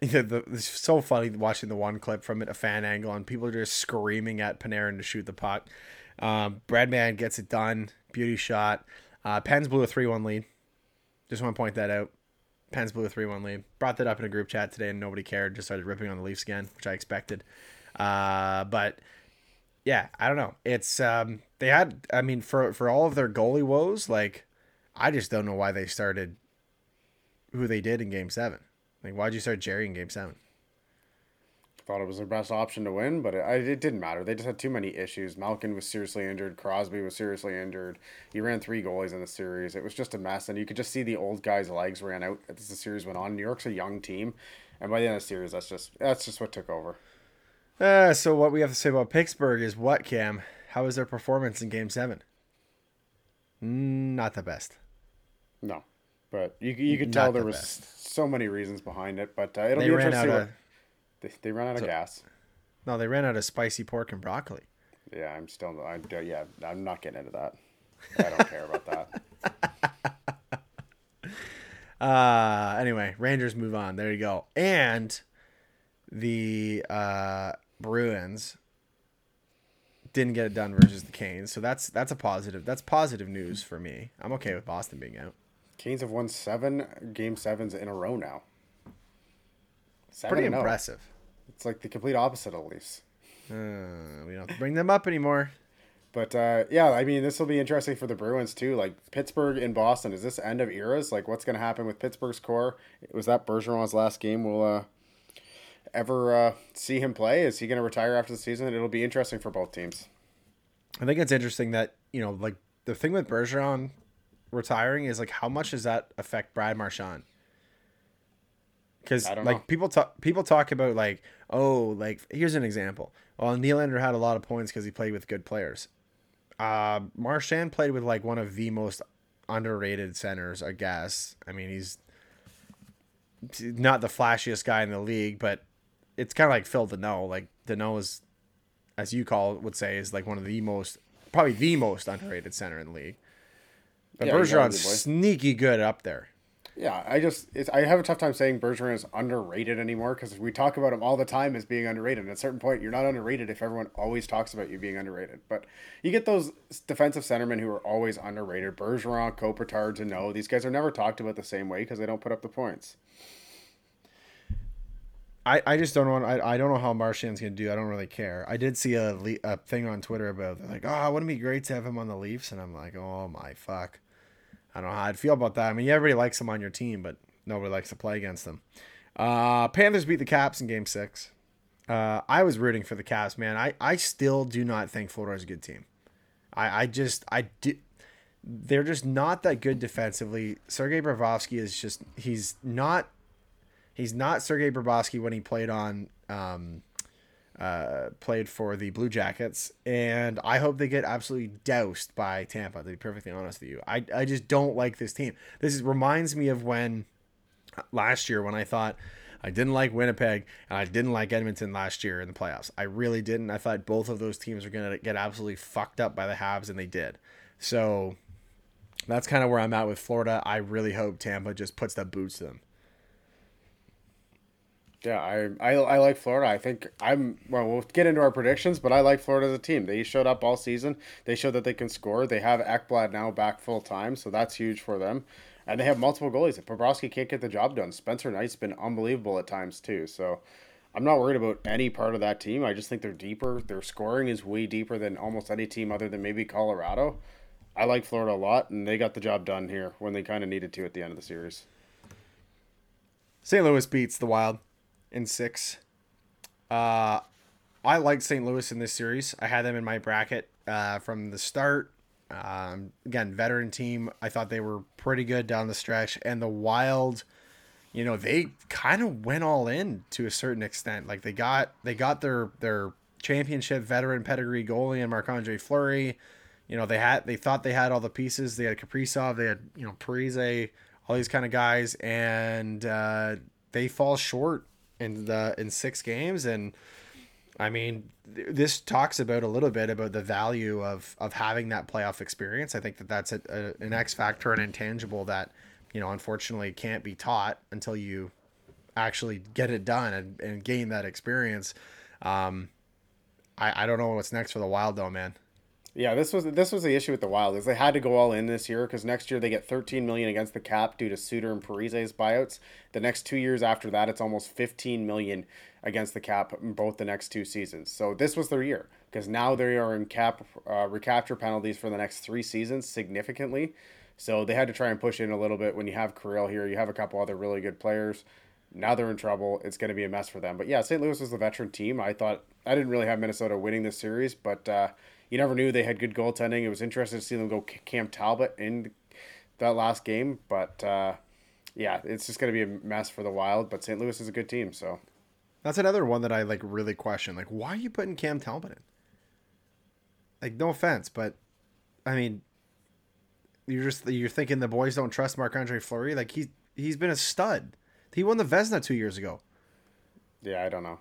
the, the, it's so funny watching the one clip from it, a fan angle, and people are just screaming at Panarin to shoot the puck. Um, Breadman gets it done, beauty shot. Uh, Pens blew a three-one lead. Just want to point that out. Pens blew a 3 1 lead. Brought that up in a group chat today and nobody cared. Just started ripping on the Leafs again, which I expected. Uh, but yeah, I don't know. It's, um, they had, I mean, for, for all of their goalie woes, like, I just don't know why they started who they did in game seven. Like, why'd you start Jarry in game seven? Thought it was their best option to win, but it, it didn't matter. They just had too many issues. Malkin was seriously injured. Crosby was seriously injured. He ran three goalies in the series. It was just a mess, and you could just see the old guys' legs ran out as the series went on. New York's a young team, and by the end of the series, that's just that's just what took over. Uh, so what we have to say about Pittsburgh is what, Cam? How was their performance in game seven? Not the best. No, but you you could Not tell the there was best. So many reasons behind it. But uh, it'll They be interesting. of, they, they ran out of gas. no, they ran out of spicy pork and broccoli. Yeah, I'm still. I, yeah, I'm not getting into that. I don't care about that. Uh, anyway, Rangers move on. There you go. And the uh, Bruins didn't get it done versus the Canes, so that's that's a positive. That's positive news for me. I'm okay with Boston being out. Canes have won seven game sevens in a row now. Seven Pretty impressive. It's like the complete opposite of Leafs. Uh, we don't bring them up anymore. But uh, yeah, I mean, this will be interesting for the Bruins too. Like Pittsburgh and Boston, is this end of eras? Like, what's going to happen with Pittsburgh's core? Was that Bergeron's last game? Will uh, ever uh, see him play? Is he going to retire after the season? It'll be interesting for both teams. I think it's interesting that you know, like the thing with Bergeron retiring is like, how much does that affect Brad Marchand? Because like know. people talk, people talk about like, oh, like here's an example. Well, Nylander had a lot of points because he played with good players. Uh, Marchand played with like one of the most underrated centers, I guess. I mean, he's not the flashiest guy in the league, but it's kind of like Phil Danault. Like Danault is, as you call it, would say, is like one of the most, probably the most underrated center in the league. But yeah, Bergeron's sneaky good up there. Yeah, I just I have a tough time saying Bergeron is underrated anymore because we talk about him all the time as being underrated. And at a certain point, you're not underrated if everyone always talks about you being underrated. But you get those defensive centermen who are always underrated. Bergeron, Kopitar, Danault. These guys are never talked about the same way because they don't put up the points. I, I just don't want I, I don't know how Marchand's gonna do. I don't really care. I did see a, a thing on Twitter about like oh wouldn't it be great to have him on the Leafs and I'm like oh my fuck. I don't know how I'd feel about that. I mean, everybody likes them on your team, but nobody likes to play against them. Uh, Panthers beat the Caps in Game Six. Uh, I was rooting for the Caps, man. I, I still do not think Florida is a good team. I, I just I do. They're just not that good defensively. Sergei Bobrovsky is just he's not he's not Sergei Bobrovsky when he played on um, uh, played for the Blue Jackets, and I hope they get absolutely doused by Tampa. To be perfectly honest with you, I I just don't like this team. This is, reminds me of when last year when I thought I didn't like Winnipeg and I didn't like Edmonton last year in the playoffs. I really didn't. I thought both of those teams were to get absolutely fucked up by the Habs, and they did. So that's kind of where I'm at with Florida. I really hope Tampa just puts the boots to them. Yeah, I, I I like Florida. I think I'm well. We'll get into our predictions, but I like Florida as a team. They showed up all season. They showed that they can score. They have Ekblad now back full time, so that's huge for them. And they have multiple goalies. If Bobrovsky can't get the job done, Spencer Knight's been unbelievable at times too. So I'm not worried about any part of that team. I just think they're deeper. Their scoring is way deeper than almost any team other than maybe Colorado. I like Florida a lot, and they got the job done here when they kind of needed to at the end of the series. St. Louis beats the Wild in six. Uh, I like St. Louis in this series. I had them in my bracket uh, from the start. Um, again, veteran team. I thought they were pretty good down the stretch, and the Wild, you know, they kind of went all in to a certain extent. Like they got they got their their championship veteran pedigree goalie and Marc Andre Fleury. You know, they had they thought they had all the pieces. They had Kaprizov, they had you know Parise, all these kind of guys, and uh, they fall short in the in six games and I mean, this talks about a little bit about the value of of having that playoff experience. I think that that's a, a, an X factor and intangible that you know unfortunately can't be taught until you actually get it done and, and gain that experience. Um, I I don't know what's next for the Wild though, man. Yeah, this was this was the issue with the Wild is they had to go all in this year because next year they get 13 million against the cap due to Suter and Parise's buyouts. The next two years after that, it's almost 15 million against the cap in both the next two seasons. So this was their year because now they are in cap uh, recapture penalties for the next three seasons significantly. So they had to try and push in a little bit. When you have Kirill here, you have a couple other really good players. Now they're in trouble. It's going to be a mess for them. But yeah, St. Louis was the veteran team. I thought I didn't really have Minnesota winning this series, but. Uh, you never knew they had good goaltending. It was interesting to see them go Cam Talbot in that last game, but uh, yeah, it's just going to be a mess for the Wild. But St. Louis is a good team, so that's another one that I like really question. Like, why are you putting Cam Talbot in? Like, no offense, but I mean, you're just you're thinking the boys don't trust Marc Andre Fleury. Like he's he's been a stud. He won the Vezina two years ago. Yeah, I don't know.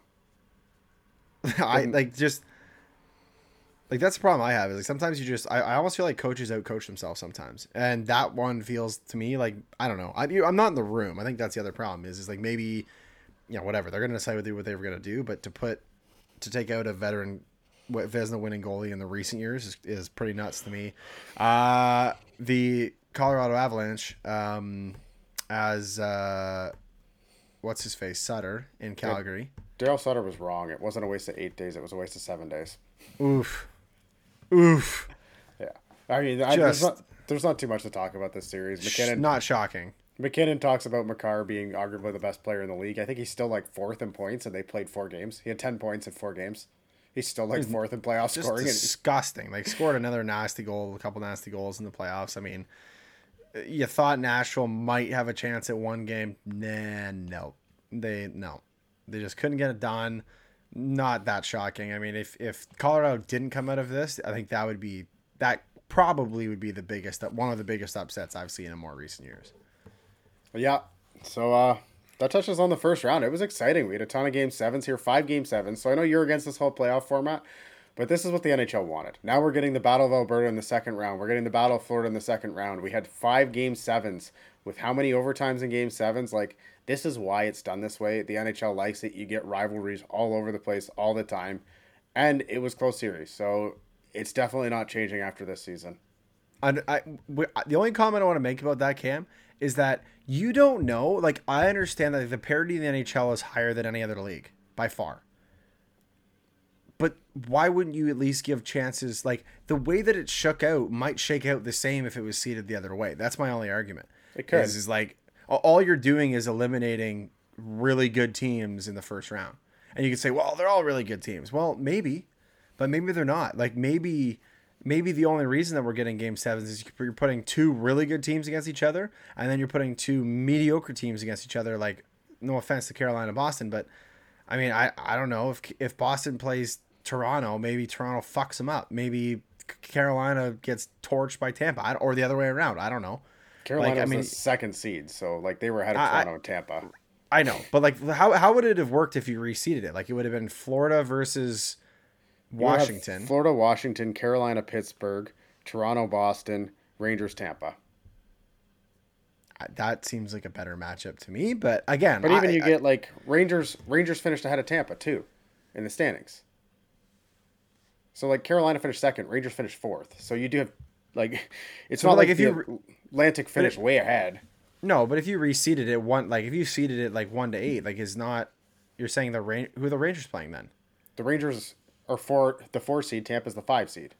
I like just Like that's the problem I have is like sometimes you just I, I almost feel like coaches outcoach themselves sometimes, and that one feels to me like I don't know I I'm not in the room. I think that's the other problem is is like maybe you know whatever they're gonna decide what they what they were gonna do, but to put to take out a veteran Vezina winning goalie in the recent years is, is pretty nuts to me. Uh, the Colorado Avalanche um, as uh, what's his face Sutter in Calgary. Daryl Sutter was wrong. It wasn't a waste of eight days. It was a waste of seven days. Oof, oof. Yeah, I mean, I, there's, not, there's not too much to talk about this series. MacKinnon, not shocking. MacKinnon talks about Makar being arguably the best player in the league. I think he's still like fourth in points, and they played four games. He had ten points in four games. He's still like fourth in playoff Just scoring. disgusting. Like scored another nasty goal, a couple nasty goals in the playoffs. I mean, you thought Nashville might have a chance at one game. Nah, no, they no, they just couldn't get it done. Not that shocking. I mean, if if Colorado didn't come out of this, I think that would be that probably would be the biggest one of the biggest upsets I've seen in more recent years. Yeah. So uh that touches on the first round. It was exciting. We had a ton of game sevens here, five game sevens. So I know you're against this whole playoff format, but this is what the NHL wanted. Now we're getting the Battle of Alberta in the second round. We're getting the Battle of Florida in the second round. We had five game sevens with how many overtimes in game sevens? Like, this is why it's done this way. The NHL likes it. You get rivalries all over the place all the time. And it was close series. So it's definitely not changing after this season. I, the only comment I want to make about that, Cam, is that you don't know. Like, I understand that the parity in the NHL is higher than any other league by far. But why wouldn't you at least give chances? Like, the way that it shook out might shake out the same if it was seated the other way. That's my only argument. It could. Is, is like, all you're doing is eliminating really good teams in the first round. And you could say, well, they're all really good teams. Well, maybe, but maybe they're not. Like, maybe maybe the only reason that we're getting game sevens is you're putting two really good teams against each other, and then you're putting two mediocre teams against each other. Like, no offense to Carolina, Boston, but I mean, I, I don't know if if Boston plays Toronto, maybe Toronto fucks them up. Maybe Carolina gets torched by Tampa, or the other way around. I don't know. Carolina like, I mean, the second seed, so like they were ahead of I, Toronto and Tampa. I know, but like, how how would it have worked if you reseeded it? Like, it would have been Florida versus Washington, Florida, Washington, Carolina, Pittsburgh, Toronto, Boston, Rangers, Tampa. That seems like a better matchup to me, but again, but even I, you I, get like Rangers. Rangers finished ahead of Tampa too, in the standings. So like Carolina finished second, Rangers finished fourth. So you do have like it's so not like, like if you Atlantic finished it, way ahead. No, but if you reseeded it one like if you seeded it like one to eight, like is not you're saying the rain who are the Rangers playing then? The Rangers are four the four seed. Tampa's the five seed.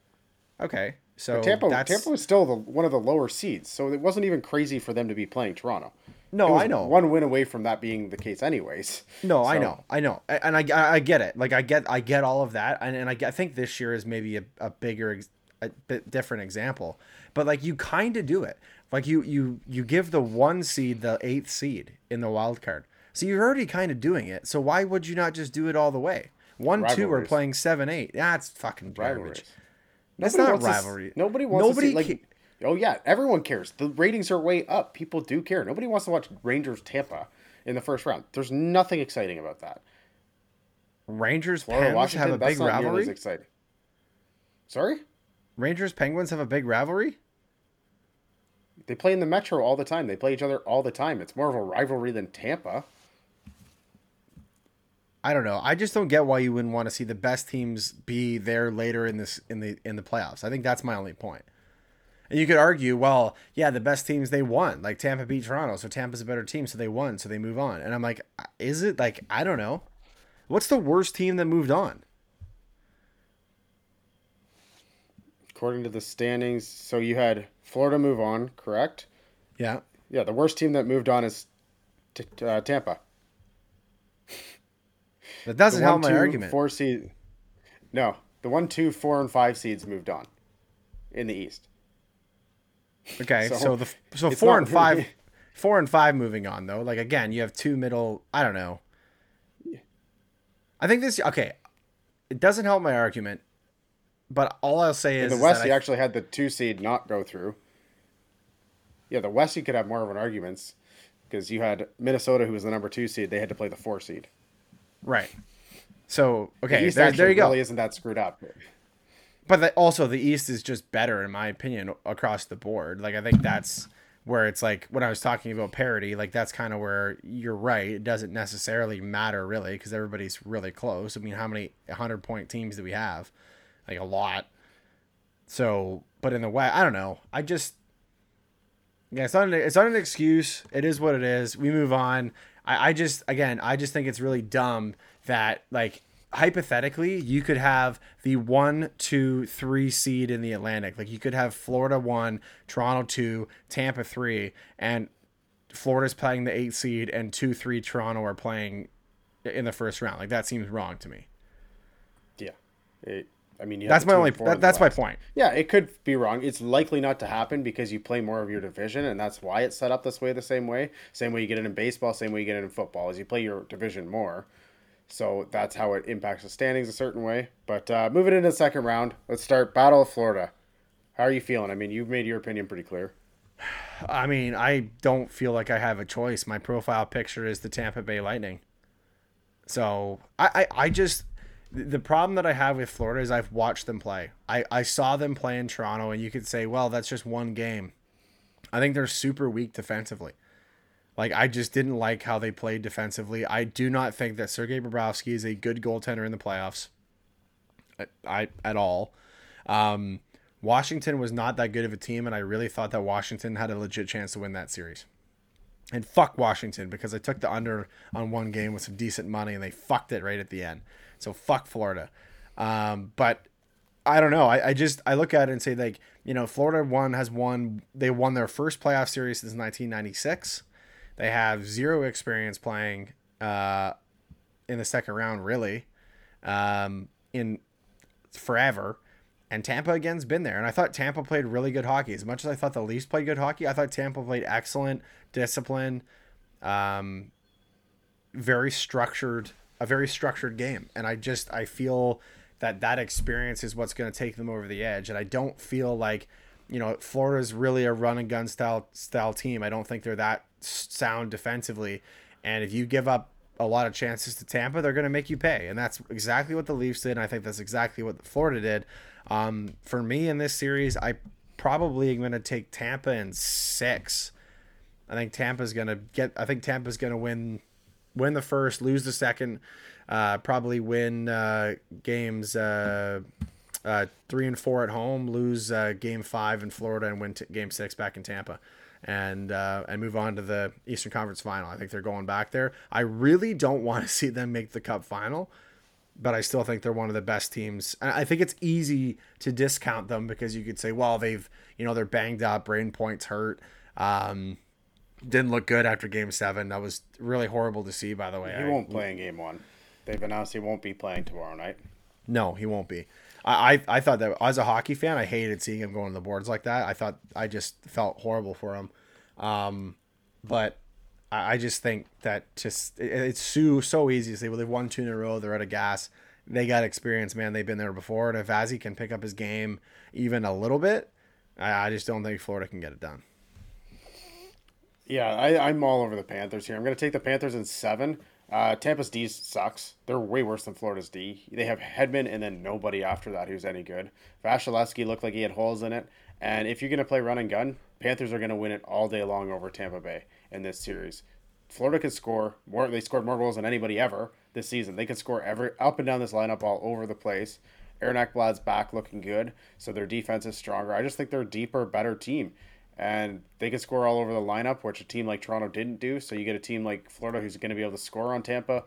Okay, so but Tampa that's... Tampa was still the one of the lower seeds, so it wasn't even crazy for them to be playing Toronto. No, I know one win away from that being the case, anyways. No, so. I know, I know, and I, I get it. Like I get I get all of that, and, and I, I think this year is maybe a, a bigger, a bit different example. But like you kind of do it. Like you you you give the one seed the eighth seed in the wild card. So you're already kind of doing it. So why would you not just do it all the way? One, rivalries. two are playing seven, eight. That's fucking garbage. Rivalries. That's nobody not rivalry. To, nobody wants nobody to see, like. Oh yeah, everyone cares. The ratings are way up. People do care. Nobody wants to watch Rangers Tampa in the first round. There's nothing exciting about that. Rangers Florida, Pens have a big rivalry. Exciting. Sorry. Rangers Penguins have a big rivalry. They play in the Metro all the time. They play each other all the time. It's more of a rivalry than Tampa. I don't know. I just don't get why you wouldn't want to see the best teams be there later in this in the in the playoffs. I think that's my only point. And you could argue, well, yeah, the best teams they won. Like Tampa beat Toronto, so Tampa's a better team, so they won, so they move on. And I'm like, is it like I don't know. What's the worst team that moved on? According to the standings, so you had Florida move on, correct? Yeah. Yeah, the worst team that moved on is t- uh, Tampa. That doesn't help my argument. Four seed. No, the one, two, four, and five seeds moved on in the East. Okay, so, so the so four and five, really... four and five moving on though. Like again, you have two middle. I don't know. I think this okay. It doesn't help my argument, but all I'll say is in the West, you I... actually had the two seed not go through. Yeah, the West you could have more of an argument because you had Minnesota, who was the number two seed. They had to play the four seed. Right. So okay, the there, there, you go. Really isn't that screwed up? but the, also the East is just better in my opinion across the board. Like I think that's where it's like when I was talking about parity, like that's kind of where you're right. It doesn't necessarily matter really because everybody's really close. I mean, how many 100 point teams do we have? Like a lot. So, but in the way, I don't know. I just yeah, it's not an, it's not an excuse. It is what it is. We move on. I, I just again, I just think it's really dumb that like hypothetically you could have the one, two, three seed in the Atlantic. Like you could have Florida one, Toronto two, Tampa three, and Florida's playing the eight seed, and two, three, Toronto are playing in the first round. Like that seems wrong to me. Yeah, it, I mean, that's my only. That, that's my point. Yeah, it could be wrong. It's likely not to happen because you play more of your division, and that's why it's set up this way. The same way, same way you get it in baseball, same way you get it in football, is you play your division more. So that's how it impacts the standings a certain way. But uh, moving into the second round, let's start Battle of Florida. How are you feeling? I mean, you've made your opinion pretty clear. I mean, I don't feel like I have a choice. My profile picture is the Tampa Bay Lightning. So I, I, I just the problem that I have with Florida is I've watched them play. I, I saw them play in Toronto, and you could say, well, that's just one game. I think they're super weak defensively. Like I just didn't like how they played defensively. I do not think that Sergei Bobrovsky is a good goaltender in the playoffs. I, I at all. Um, Washington was not that good of a team, and I really thought that Washington had a legit chance to win that series. And fuck Washington because I took the under on one game with some decent money, and they fucked it right at the end. So fuck Florida. Um, but I don't know. I, I just I look at it and say like you know Florida one has won. They won their first playoff series since 1996. They have zero experience playing uh, in the second round, really, um, in forever. And Tampa again's been there. And I thought Tampa played really good hockey. As much as I thought the Leafs played good hockey, I thought Tampa played excellent, discipline, um, very structured, a very structured game. And I just I feel that that experience is what's going to take them over the edge. And I don't feel like you know, Florida's really a run and gun style style team. I don't think they're that sound defensively. And if you give up a lot of chances to Tampa, they're going to make you pay. And that's exactly what the Leafs did. And I think that's exactly what Florida did. Um, for me in this series, I probably am going to take Tampa in six. I think Tampa's going to get, I think Tampa's going to win, win the first, lose the second, uh, probably win uh, games uh, uh, three and four at home, lose uh, game five in Florida, and win t- game six back in Tampa, and uh, and move on to the Eastern Conference Final. I think they're going back there. I really don't want to see them make the Cup final, but I still think they're one of the best teams. I think it's easy to discount them because you could say, well, they've you know they're banged up, Brayden Point's hurt. Um, didn't look good after Game Seven. That was really horrible to see. By the way, he won't play in Game One. They've announced he won't be playing tomorrow night. No, he won't be. I, I thought that as a hockey fan, I hated seeing him going to the boards like that. I thought I just felt horrible for him. Um, but I, I just think that just it, it's so so easy to say, well, they've won two in a row, they're out of gas. They got experience, man. They've been there before. And if Vazzy can pick up his game even a little bit, I, I just don't think Florida can get it done. Yeah, I, I'm all over the Panthers here. I'm going to take the Panthers in seven. Uh, Tampa's D sucks. They're way worse than Florida's D. They have Hedman and then nobody after that who's any good. Vasilevskiy looked like he had holes in it. And if you're going to play run and gun, Panthers are going to win it all day long over Tampa Bay in this series. Florida can score more. They scored more goals than anybody ever this season. They can score every up and down this lineup all over the place. Aaron Ekblad's back looking good, so their defense is stronger. I just think they're a deeper, better team and they can score all over the lineup, which a team like Toronto didn't do. So you get a team like Florida who's going to be able to score on Tampa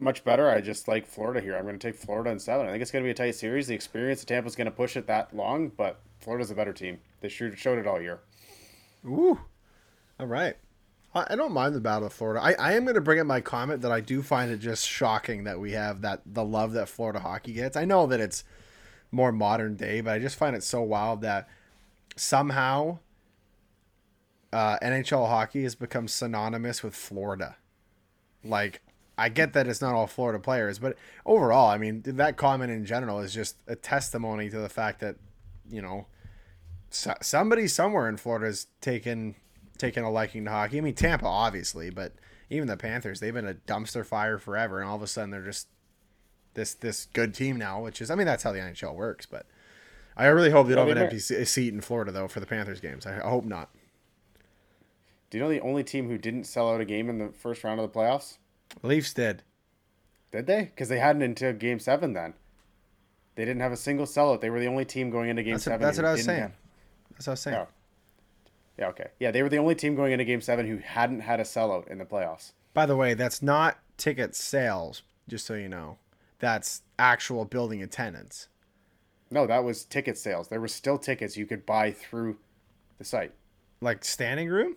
much better. I just like Florida here. I'm going to take Florida in seven. I think it's going to be a tight series. The experience of Tampa's going to push it that long, but Florida's a better team. They showed it all year. Ooh, all right. I don't mind the Battle of Florida. I, I am going to bring up my comment that I do find it just shocking that we have that the love that Florida hockey gets. I know that it's more modern day, but I just find it so wild that somehow uh, NHL hockey has become synonymous with Florida. Like, I get that it's not all Florida players, but overall, I mean, that comment in general is just a testimony to the fact that, you know, so, somebody somewhere in Florida is taken taken a liking to hockey. I mean, Tampa obviously, but even the Panthers, they've been a dumpster fire forever, and all of a sudden they're just this this good team now, which is, I mean, that's how the NHL works, but I really hope they don't have an empty seat in Florida though for the Panthers games. I, I hope not. Do you know the only team who didn't sell out a game in the first round of the playoffs? Leafs did. Did they? Because they hadn't until Game Seven. Then they didn't have a single sellout. They were the only team going into Game That's, Seven. what, that's what I was saying. That's what I was saying. Yeah. Yeah. Okay. Yeah, they were the only team going into Game Seven who hadn't had a sellout in the playoffs. By the way, that's not ticket sales. Just so you know, that's actual building attendance. No, that was ticket sales. There were still tickets you could buy through the site. Like standing room.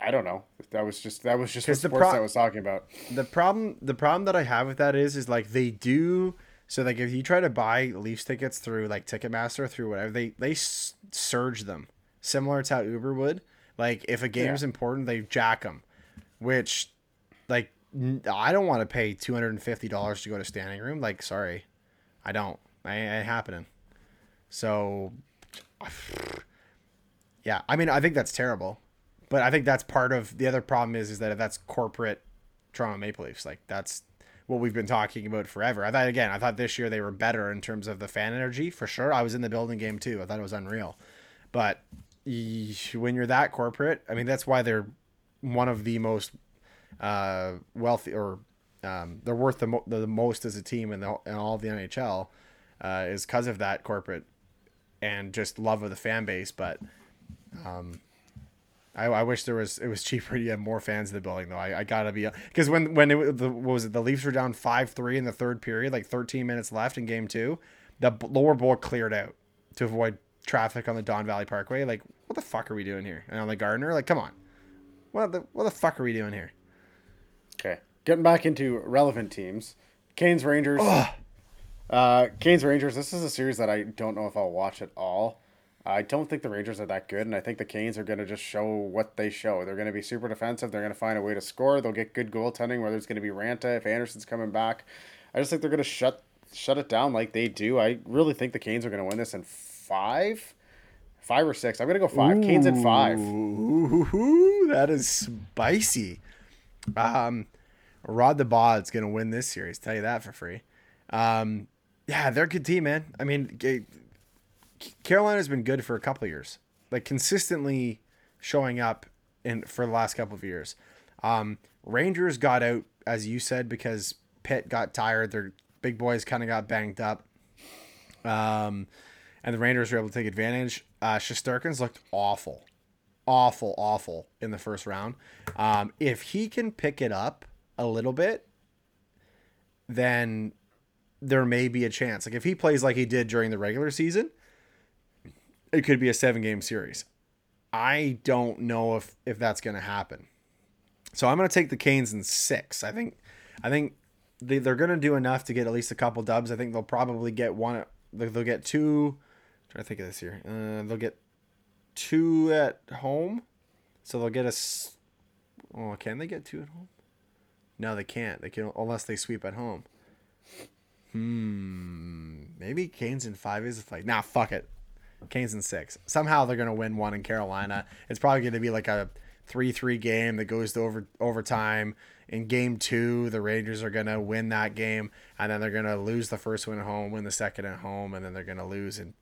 I don't know. That was just that was just the sports pro- I was talking about. the problem the problem that I have with that is is like they do so like if you try to buy Leafs tickets through like Ticketmaster through whatever they they surge them similar to how Uber would like if a game's Yeah. important they jack them which like I don't want to pay two hundred and fifty dollars to go to standing room like sorry I don't I ain't happening so yeah I mean I think that's terrible but I think that's part of the other problem is is that that's corporate Toronto Maple Leafs. Like that's what we've been talking about forever. I thought again, I thought this year they were better in terms of the fan energy for sure. I was in the building game too. I thought it was unreal. But when you're that corporate, I mean that's why they're one of the most uh, wealthy or um, they're worth the, mo- the most as a team in, the, in all the NHL uh, is because of that corporate and just love of the fan base. But um, I, I wish there was it was cheaper to get more fans in the building though. I, I gotta be because when when it the what was it the Leafs were down five three in the third period, like thirteen minutes left in game two, the lower bowl cleared out to avoid traffic on the Don Valley Parkway. Like what the fuck are we doing here? And on the Gardiner, like come on, what the what the fuck are we doing here? Okay. Getting back into relevant teams. Canes Rangers. Uh, Canes Rangers. This is a series that I don't know if I'll watch at all. I don't think the Rangers are that good, and I think the Canes are going to just show what they show. They're going to be super defensive. They're going to find a way to score. They'll get good goaltending, whether it's going to be Raanta if Anderson's coming back. I just think they're going to shut shut it down like they do. I really think the Canes are going to win this in five, five or six. I'm going to go five. Canes in five. Ooh, that is spicy. Um, Rod the Bod's gonna win this series. Tell you that for free. Um, yeah, they're a good team, man. I mean, Carolina's been good for a couple of years, like consistently showing up in for the last couple of years. Um, Rangers got out, as you said, because Pitt got tired. Their big boys kind of got banged up. Um, and the Rangers were able to take advantage. Uh, looked awful, awful, awful in the first round. Um, if he can pick it up a little bit, then there may be a chance. Like if he plays like he did during the regular season, it could be a seven game series. I don't know if if that's going to happen. So I'm going to take the Canes in six. I think, I think they, they're going to do enough to get at least a couple dubs. I think they'll probably get one. They'll get two. I'm trying to think of this here. Uh, they'll get two at home, so they'll get a. s- Oh, can they get two at home? No, they can't. They can unless they sweep at home. Hmm. Maybe Canes in five is a fight. Nah, fuck it. Canes in six. Somehow they're gonna win one in Carolina. It's probably gonna be like a three-three game that goes to over overtime. In game two, the Rangers are gonna win that game, and then they're gonna lose the first one at home, win the second at home, and then they're gonna lose in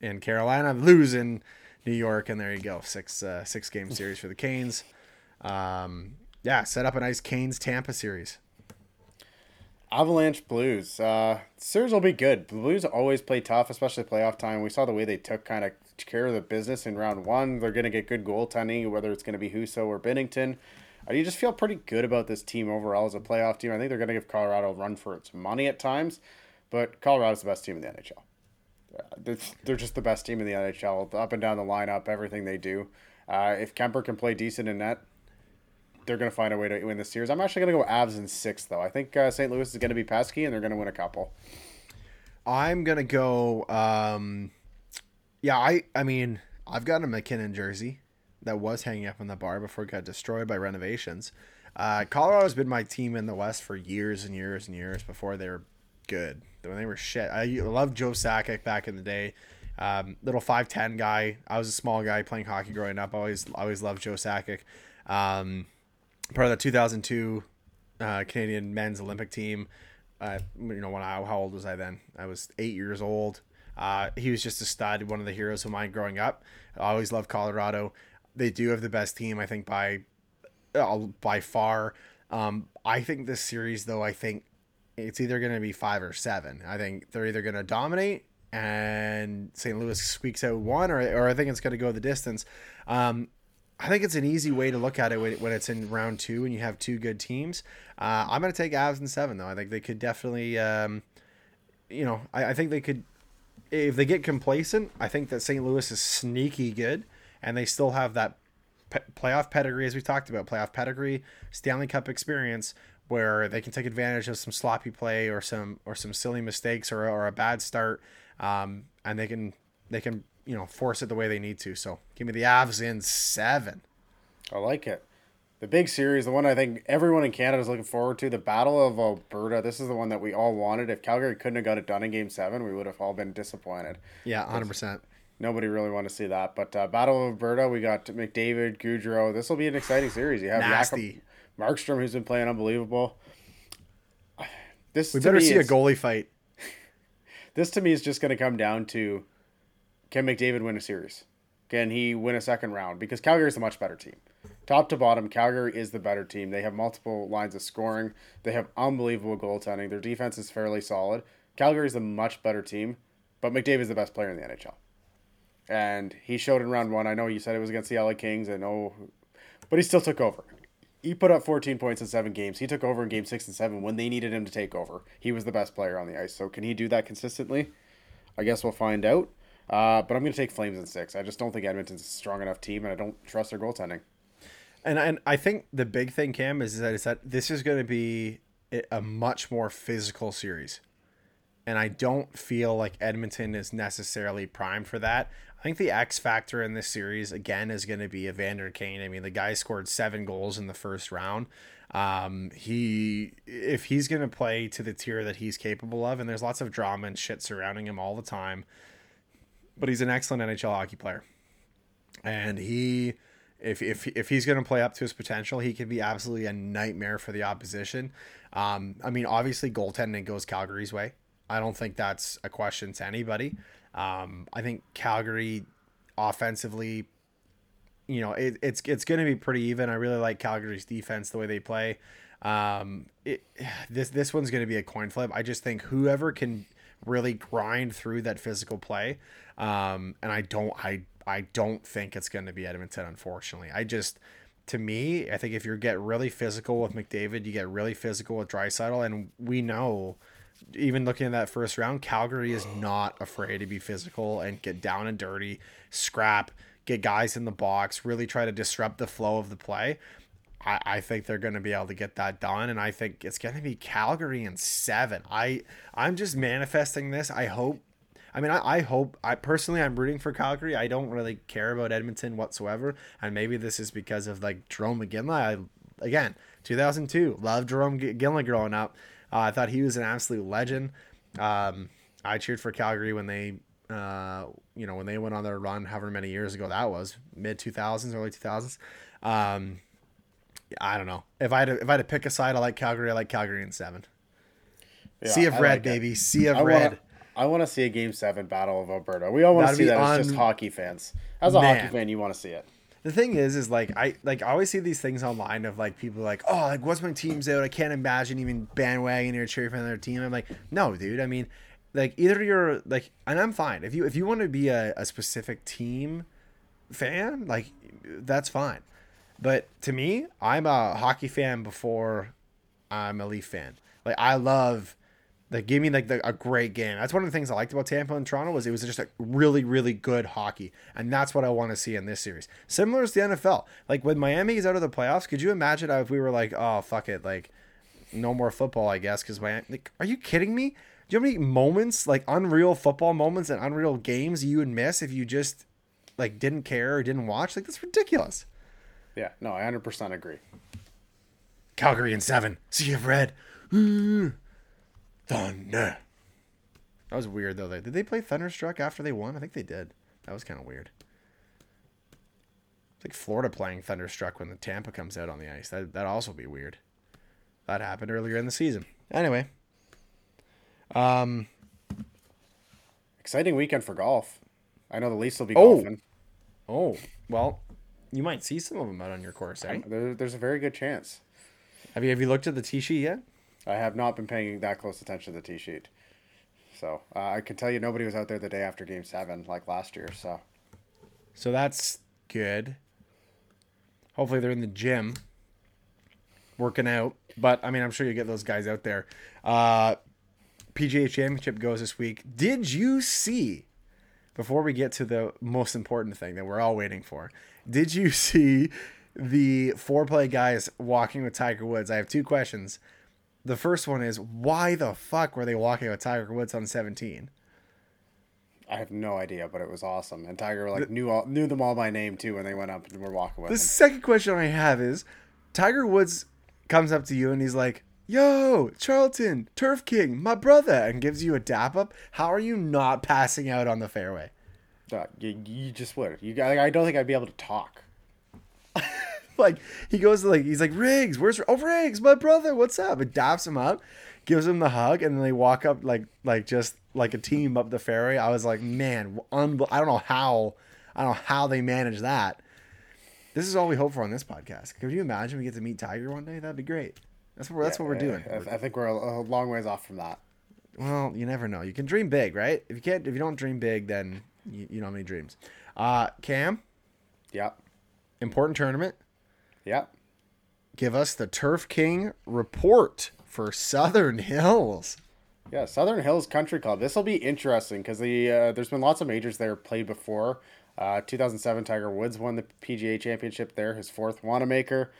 in Carolina, lose in New York, and there you go. Six uh, six game series for the Canes. Um, yeah, set up a nice Canes Tampa series. Avalanche Blues. Uh, series will be good. The Blues always play tough, especially playoff time. We saw the way they took kind of care of the business in round one. They're going to get good goaltending, whether it's going to be Husso or Binnington. Uh, you just feel pretty good about this team overall as a playoff team. I think they're going to give Colorado a run for its money at times, but Colorado's the best team in the NHL. Uh, they're- just the best team in the NHL, up and down the lineup, everything they do. Uh, if Kuemper can play decent in net, they're going to find a way to win the series. I'm actually going to go Avs in six, though. I think uh, St. Louis is going to be pesky, and they're going to win a couple. I'm gonna go. Um, yeah, I I mean I've got a MacKinnon jersey that was hanging up in the bar before it got destroyed by renovations. Uh, Colorado's been my team in the West for years and years and years before they were good. When they were shit, I loved Joe Sakic back in the day. Um, little five ten guy. I was a small guy playing hockey growing up. Always always loved Joe Sakic. Um, part of the 2002 uh, Canadian men's Olympic team. Uh, you know, when I how old was I then? I was eight years old. Uh, he was just a stud, one of the heroes of mine growing up. I always loved Colorado. They do have the best team, I think, by uh, by far. Um, I think this series, though, I think it's either going to be five or seven. I think they're either going to dominate and St. Louis squeaks out one, or, or I think it's going to go the distance. Um, I think it's an easy way to look at it when it's in round two and you have two good teams. Uh, I'm going to take Avs in seven, though. I think they could definitely, um, you know, I, I think they could, if they get complacent, I think that St. Louis is sneaky good and they still have that pe- playoff pedigree, as we talked about, playoff pedigree, Stanley Cup experience, where they can take advantage of some sloppy play or some or some silly mistakes or, or a bad start um, and they can they can you know force it the way they need to. So give me the Avs in seven. I like it. The big series, the one I think everyone in Canada is looking forward to, the Battle of Alberta. This is the one that we all wanted. If Calgary couldn't have got it done in Game Seven, we would have all been disappointed. Yeah, hundred percent. Nobody really wanted to see that. But uh, Battle of Alberta, we got McDavid, Gaudreau. This will be an exciting series. You have Nasty. Jacob Markstrom, who's been playing unbelievable. This we better see a goalie fight. This to me is just going to come down to can McDavid win a series? Can he win a second round? Because Calgary is a much better team. Top to bottom, Calgary is the better team. They have multiple lines of scoring. They have unbelievable goaltending. Their defense is fairly solid. Calgary is a much better team, but McDavid is the best player in the NHL. And he showed in round one. I know you said it was against the LA Kings, and oh, but he still took over he put up 14 points in seven games. He took over in game six and seven when they needed him to take over. He was the best player on the ice. So can he do that consistently? I guess we'll find out. Uh, but I'm going to take Flames in six. I just don't think Edmonton's a strong enough team, and I don't trust their goaltending. And and I think the big thing, Cam, is that is that this is going to be a much more physical series, and I don't feel like Edmonton is necessarily primed for that. I think the X factor in this series again is going to be Evander Kane. I mean, the guy scored seven goals in the first round. Um, he if he's going to play to the tier that he's capable of, and there's lots of drama and shit surrounding him all the time, but he's an excellent NHL hockey player, and he. If, if, if he's going to play up to his potential, he can be absolutely a nightmare for the opposition. Um, I mean, obviously, goaltending goes Calgary's way. I don't think that's a question to anybody. Um, I think Calgary offensively, you know, it, it's it's going to be pretty even. I really like Calgary's defense, the way they play. Um, it, this this one's going to be a coin flip. I just think whoever can really grind through that physical play, um, and I don't I I don't think it's going to be Edmonton. Unfortunately, I just to me, I think if you get really physical with McDavid, you get really physical with Draisaitl, and we know even looking at that first round, Calgary is not afraid to be physical and get down and dirty, scrap, get guys in the box, really try to disrupt the flow of the play. I, I think they're going to be able to get that done, and I think it's going to be Calgary in seven. I I'm just manifesting this. I hope. I mean, I, I hope. I personally, I'm rooting for Calgary. I don't really care about Edmonton whatsoever, and maybe this is because of like Jerome Iginla. I again, 2002, loved Jerome Iginla growing up uh, I thought he was an absolute legend. Um, I cheered for Calgary when they, uh, you know, when they went on their run, however many years ago that was, mid two thousands, early two thousands. Um, I don't know if I had to, if I had to pick a side, I like Calgary. I like Calgary in seven. Yeah, sea of I red, like baby. It. Sea of I red. Wanna, I want to see a game seven battle of Alberta. We all want to see that as just hockey fans. As a Man. hockey fan, you want to see it the thing is is like i like i always see these things online of like people like oh like what's my team's out i can't imagine even bandwagoning or cheering for another team i'm like no dude i mean like either you're like and i'm fine if you if you want to be a, a specific team fan like that's fine but to me i'm a hockey fan before i'm a leaf fan like i love like give me like the, a great game. That's one of the things I liked about Tampa and Toronto was it was just a really really good hockey, and that's what I want to see in this series. Similar to the NFL, like when Miami is out of the playoffs, could you imagine if we were like, oh fuck it, like no more football, I guess, because Miami. Like, are you kidding me? Do you have any moments like unreal football moments and unreal games you would miss if you just like didn't care or didn't watch? Like that's ridiculous. Yeah, no, I hundred percent agree. Calgary in seven. Sea of red. Mm. Thunder. That was weird though. Did they play Thunderstruck after they won? I think they did. That was kind of weird. It's like Florida playing Thunderstruck when the Tampa comes out on the ice. That that also be weird. That happened earlier in the season. Anyway, um, Exciting weekend for golf. I know the Leafs will be Oh. golfing. Oh, well, you might see some of them out on your course, eh? There, there's a very good chance. Have you have you looked at the tee sheet yet? I have not been paying that close attention to the tee sheet. So uh, I can tell you nobody was out there the day after Game Seven like last year. So So that's good. Hopefully they're in the gym working out. But I mean, I'm sure you get those guys out there. Uh, PGA Championship goes this week. Did you see? Before we get to the most important thing that we're all waiting for, did you see the Fore Play guys walking with Tiger Woods? I have two questions. The first one is why the fuck were they walking with Tiger Woods on 17? I have no idea, but it was awesome. And Tiger like knew all, knew them all by name too when they went up and were walking with The him. second question I have is Tiger Woods comes up to you and he's like, Yo, Charlton, Turf King, my brother, and gives you a dap up. How are you not passing out on the fairway? You, you just would. You I I don't think I'd be able to talk. Like, he goes to like, he's like, Riggs, where's, oh, Riggs, my brother, what's up? And daps him up, gives him the hug, and then they walk up like, like just like a team up the ferry. I was like, man, unbe- I don't know how, I don't know how they manage that. This is all we hope for on this podcast. Could you imagine we get to meet Tiger one day? That'd be great. That's what that's what we're doing. I, I think we're a, a long ways off from that. Well, you never know. You can dream big, right? If you can't, if you don't dream big, then you, you don't have any dreams. Uh, Cam, Yep. important tournament. Yep. Give us the Turf King report for Southern Hills. Yeah, Southern Hills Country Club. This will be interesting because the uh, there's been lots of majors there played before. Uh, 2007, Tiger Woods won the PGA Championship there, his fourth Wanamaker.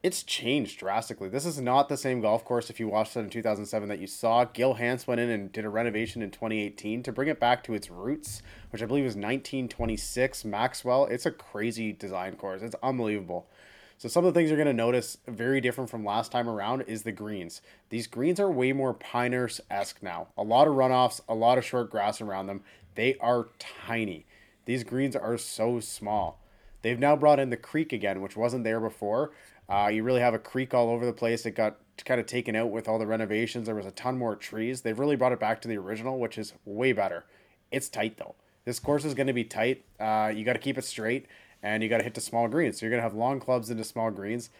It's changed drastically. This is not the same golf course if you watched it in 2007 that you saw. Gil Hanse went in and did a renovation in 2018 to bring it back to its roots, which I believe was 1926 Maxwell. It's a crazy design course. It's unbelievable. So some of the things you're going to notice very different from last time around is the greens. These greens are way more Pinehurst esque now. A lot of runoffs, a lot of short grass around them. They are tiny. These greens are so small. They've now brought in the creek again, which wasn't there before. Uh, you really have a creek all over the place. It got kind of taken out with all the renovations. There was a ton more trees. They've really brought it back to the original, which is way better. It's tight though. This course is going to be tight. Uh, you got to keep it straight, and you got to hit the small greens. So you're going to have long clubs into small greens.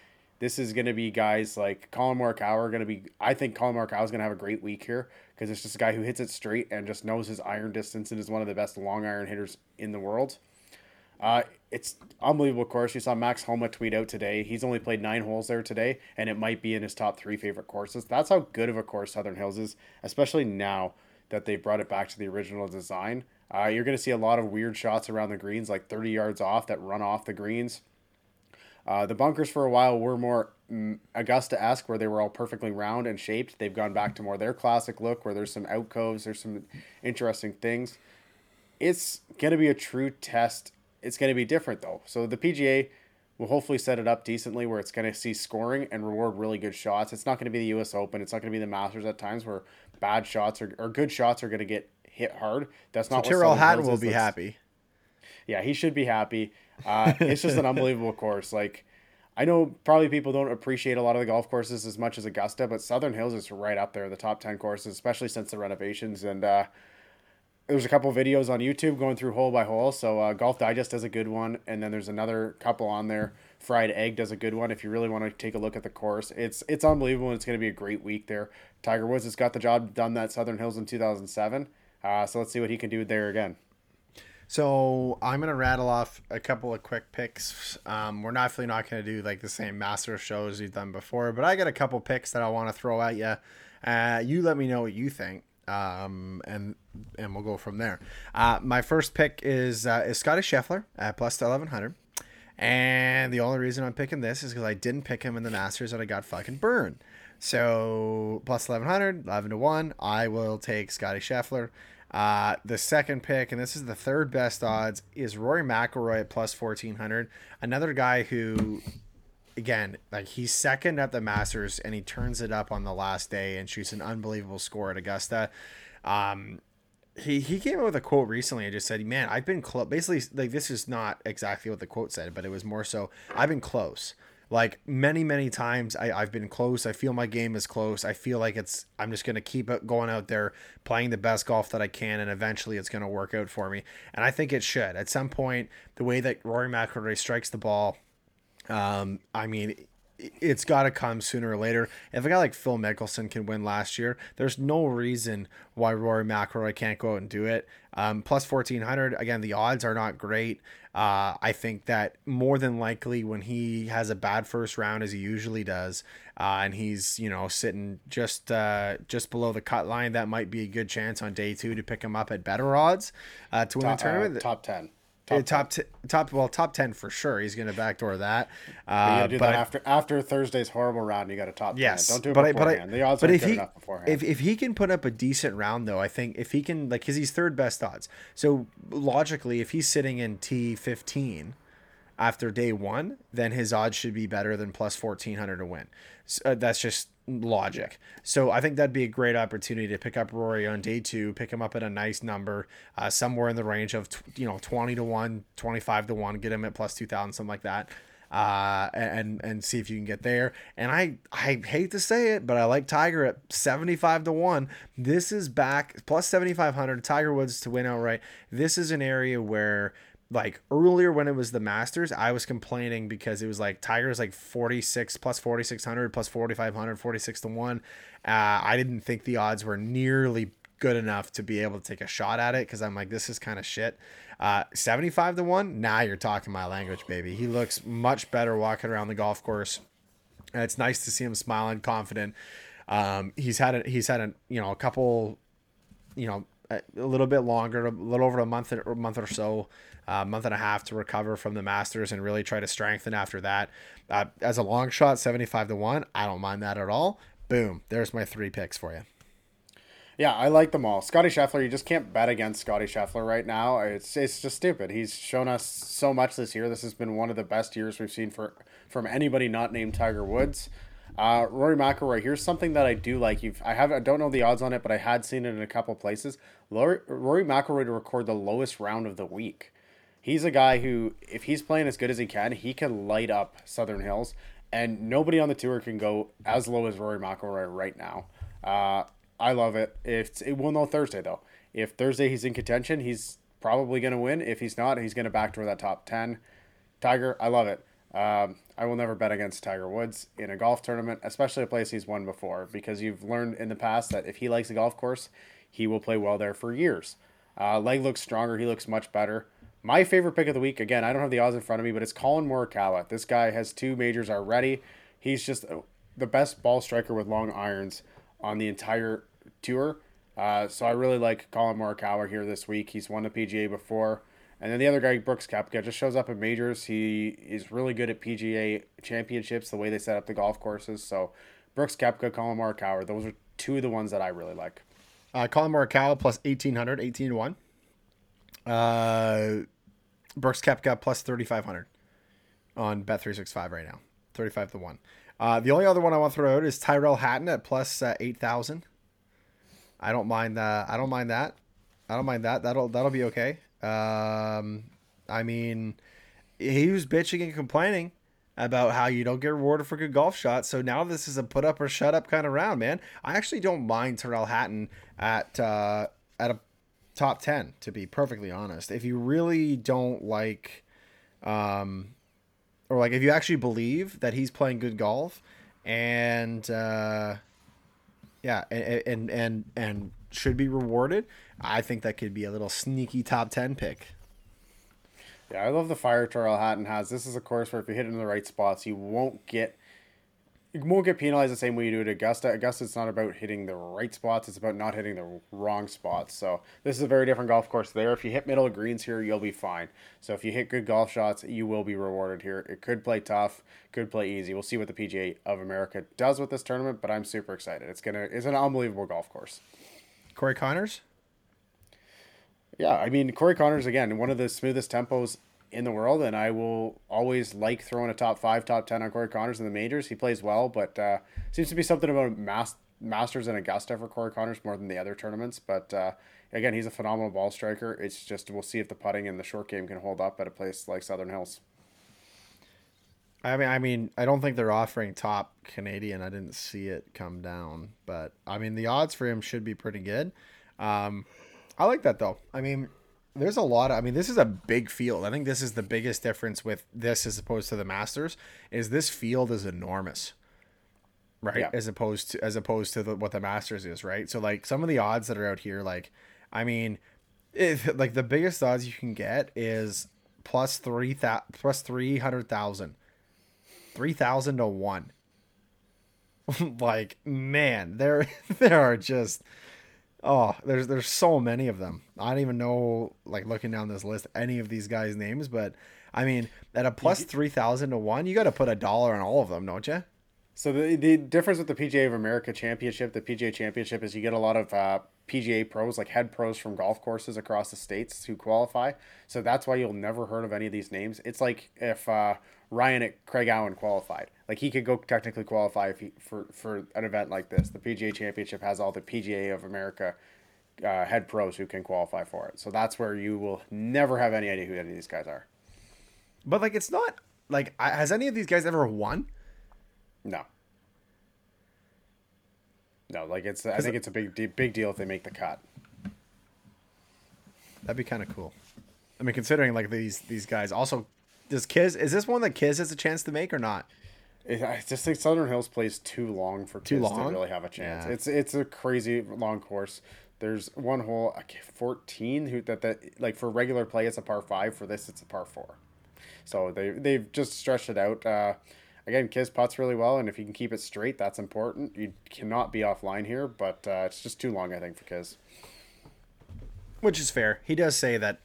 This is going to be guys like Collin Morikawa are going to be. I think Collin Morikawa is going to have a great week here because it's just a guy who hits it straight and just knows his iron distance and is one of the best long iron hitters in the world. Uh, it's unbelievable course. You saw Max Homa tweet out today. He's only played nine holes there today, and it might be in his top three favorite courses. That's how good of a course Southern Hills is, especially now that they brought it back to the original design. Uh, you're going to see a lot of weird shots around the greens, like 30 yards off that run off the greens. Uh, the bunkers for a while were more mm, Augusta esque, where they were all perfectly round and shaped. They've gone back to more their classic look, where there's some outcoves, there's some interesting things. It's going to be a true test. It's going to be different, though. So the PGA will hopefully set it up decently where it's going to see scoring and reward really good shots. It's not going to be the US Open. It's not going to be the Masters at times where bad shots or, or good shots are going to get hit hard. That's So not what Tyrrell Hatton will be That's- happy. yeah, he should be happy. Uh, it's just an unbelievable course. Like, I know probably people don't appreciate a lot of the golf courses as much as Augusta, but Southern Hills is right up there, the top 10 courses, especially since the renovations. And uh, there's a couple videos on YouTube going through hole by hole. So uh, Golf Digest does a good one, and then there's another couple on there. Fried Egg does a good one. If you really want to take a look at the course, it's it's unbelievable. It's going to be a great week there. Tiger Woods has got the job done that Southern Hills in 2007. Uh, so let's see what he can do there again. So I'm gonna rattle off a couple of quick picks. Um, we're definitely not gonna do like the same master shows we've done before, but I got a couple picks that I want to throw at you. Uh, you let me know what you think, um, and and we'll go from there. Uh, my first pick is uh, is Scottie Scheffler at plus eleven hundred, and the only reason I'm picking this is because I didn't pick him in the Masters and I got fucking burned. So plus 1100, 11 to 1, I will take Scottie Scheffler. Uh, the second pick, and this is the third best odds, is Rory McIlroy at plus 1400. Another guy who, again, like he's second at the Masters and he turns it up on the last day and shoots an unbelievable score at Augusta. Um, he he came out with a quote recently and just said, "Man, I've been close." Basically, like this is not exactly what the quote said, but it was more so, "I've been close." Like many, many times I, I've been close. I feel my game is close. I feel like it's I'm just gonna keep going out there, playing the best golf that I can, and eventually it's gonna work out for me. And I think it should. At some point, the way that Rory McIlroy strikes the ball, um, I mean, it's got to come sooner or later. If a guy like Phil Mickelson can win last year, there's no reason why Rory McIlroy can't go out and do it. Um, plus 1400, again, the odds are not great. Uh, I think that more than likely when he has a bad first round, as he usually does, uh, and he's you know sitting just uh, just below the cut line, that might be a good chance on day two to pick him up at better odds uh, to win top, the tournament. Uh, top ten. Top top, t- top well top ten for sure. He's going to backdoor that. Uh, do but that after after Thursday's horrible round. You got a top. Yes, 10. don't do it but beforehand. I, but the odds but are if good he, enough beforehand. If if he can put up a decent round though, I think if he can like because he's third best odds. So logically, if he's sitting in T fifteen after day one, then his odds should be better than plus fourteen hundred to win. So, uh, that's just logic. So I think that'd be a great opportunity to pick up Rory on day two, pick him up at a nice number, uh, somewhere in the range of, you know, 20 to 1, 25 to 1, get him at plus 2,000, something like that. Uh, and and see if you can get there. And I I hate to say it, but I like Tiger at 75 to 1. This is back plus 7500 Tiger Woods to win outright. This is an area where like earlier when it was the Masters, I was complaining because it was like Tiger's like 46 plus 4600 plus 4500, 46 to 1. Uh, I didn't think the odds were nearly good enough to be able to take a shot at it because I'm like, this is kind of shit. Uh, 75 to 1, now you're talking my language, baby. He looks much better walking around the golf course. And it's nice to see him smiling, confident. Um, he's had a, he's had a you know a couple, you know a little bit longer, a little over a month or month or so, a month and a half to recover from the Masters and really try to strengthen after that. Uh, as a long shot, seventy five to one, I don't mind that at all. Boom, there's my three picks for you. Yeah, I like them all. Scottie Scheffler, you just can't bet against Scottie Scheffler right now. It's it's just stupid. He's shown us so much this year. This has been one of the best years we've seen for from anybody not named Tiger Woods. Uh, Rory McIlroy. Here's something that I do like. You've I have I don't know the odds on it, but I had seen it in a couple places. Rory, Rory McIlroy to record the lowest round of the week. He's a guy who, if he's playing as good as he can, he can light up Southern Hills, and nobody on the tour can go as low as Rory McIlroy right now. Uh, I love it. It's it will know Thursday though. If Thursday he's in contention, he's probably going to win. If he's not, he's going to backdoor that top ten. Tiger, I love it. Um, I will never bet against Tiger Woods in a golf tournament, especially a place he's won before, because you've learned in the past that if he likes a golf course, he will play well there for years. Uh, leg looks stronger. He looks much better. My favorite pick of the week, again, I don't have the odds in front of me, but it's Collin Morikawa. This guy has two majors already. He's just the best ball striker with long irons on the entire tour. Uh, so I really like Collin Morikawa here this week. He's won the PGA before. And then the other guy, Brooks Koepka, just shows up at majors. He is really good at PGA championships, the way they set up the golf courses. So Brooks Koepka, Collin Morikawa, those are two of the ones that I really like. Uh, Collin Morikawa plus 1800, 18 to 1. Uh, Brooks Koepka plus 3500 on Bet365 right now. 35 to 1. Uh, the only other one I want to throw out is Tyrrell Hatton at plus, uh, 8000. I don't mind that. I don't mind that. I don't mind that. That'll that'll be okay. Um, I mean, he was bitching and complaining about how you don't get rewarded for good golf shots. So now this is a put up or shut up kind of round, man. I actually don't mind Tyrrell Hatton at uh, at a top ten, to be perfectly honest. If you really don't like, um, or like if you actually believe that he's playing good golf, and uh, yeah, and and and, and should be rewarded. I think that could be a little sneaky top 10 pick. Yeah, I love the fire Tyrrell Hatton has. This is a course where if you hit it in the right spots, you won't get won't get penalized the same way you do at Augusta. Augusta, it's not about hitting the right spots; it's about not hitting the wrong spots. So this is a very different golf course there. If you hit middle greens here, you'll be fine. So if you hit good golf shots, you will be rewarded here. It could play tough, could play easy. We'll see what the PGA of America does with this tournament, but I'm super excited. It's gonna it's an unbelievable golf course. Corey Conners. Yeah, I mean Corey Conners again, one of the smoothest tempos in the world, and I will always like throwing a top five, top ten on Corey Conners in the majors. He plays well, but uh, seems to be something about Mas- Masters and Augusta for Corey Conners more than the other tournaments. But uh, again, he's a phenomenal ball striker. It's just we'll see if the putting and the short game can hold up at a place like Southern Hills. I mean, I mean, I don't think they're offering top Canadian. I didn't see it come down, but I mean, the odds for him should be pretty good. Um, I like that though. I mean, there's a lot of, I mean, this is a big field. I think this is the biggest difference with this as opposed to the Masters is this field is enormous. Right? Yeah. As opposed to as opposed to the, what the Masters is, right? So like some of the odds that are out here like I mean, if, like the biggest odds you can get is plus 3 thou- plus 300,000. 3,000 to 1. like man, there there are just Oh, there's there's so many of them. I don't even know, like looking down this list, any of these guys' names. But I mean, at a plus three thousand to one, you got to put a dollar on all of them, don't you? So the the difference with the PGA of America Championship, the PGA Championship, is you get a lot of uh, PGA pros, like head pros from golf courses across the states who qualify. So that's why you'll never heard of any of these names. It's like if uh, Ryan at Craig Allen qualified, like he could go technically qualify if he, for for an event like this. The PGA Championship has all the PGA of America uh, head pros who can qualify for it. So that's where you will never have any idea who any of these guys are. But like, it's not like has any of these guys ever won? No. No, like it's. I think it's a big, big deal if they make the cut. That'd be kind of cool. I mean, considering like these these guys also. Does Kiz is this one that Kiz has a chance to make or not? It, I just think Southern Hills plays too long for Kiz long? to really have a chance. Yeah. It's it's a crazy long course. There's one hole, I fourteen, who that that like for regular play it's a par five. For this it's a par four. So they they've just stretched it out. Uh, again, Kiz puts really well, and if you can keep it straight, that's important. You cannot be offline here, but uh, it's just too long, I think, for Kiz. Which is fair. He does say that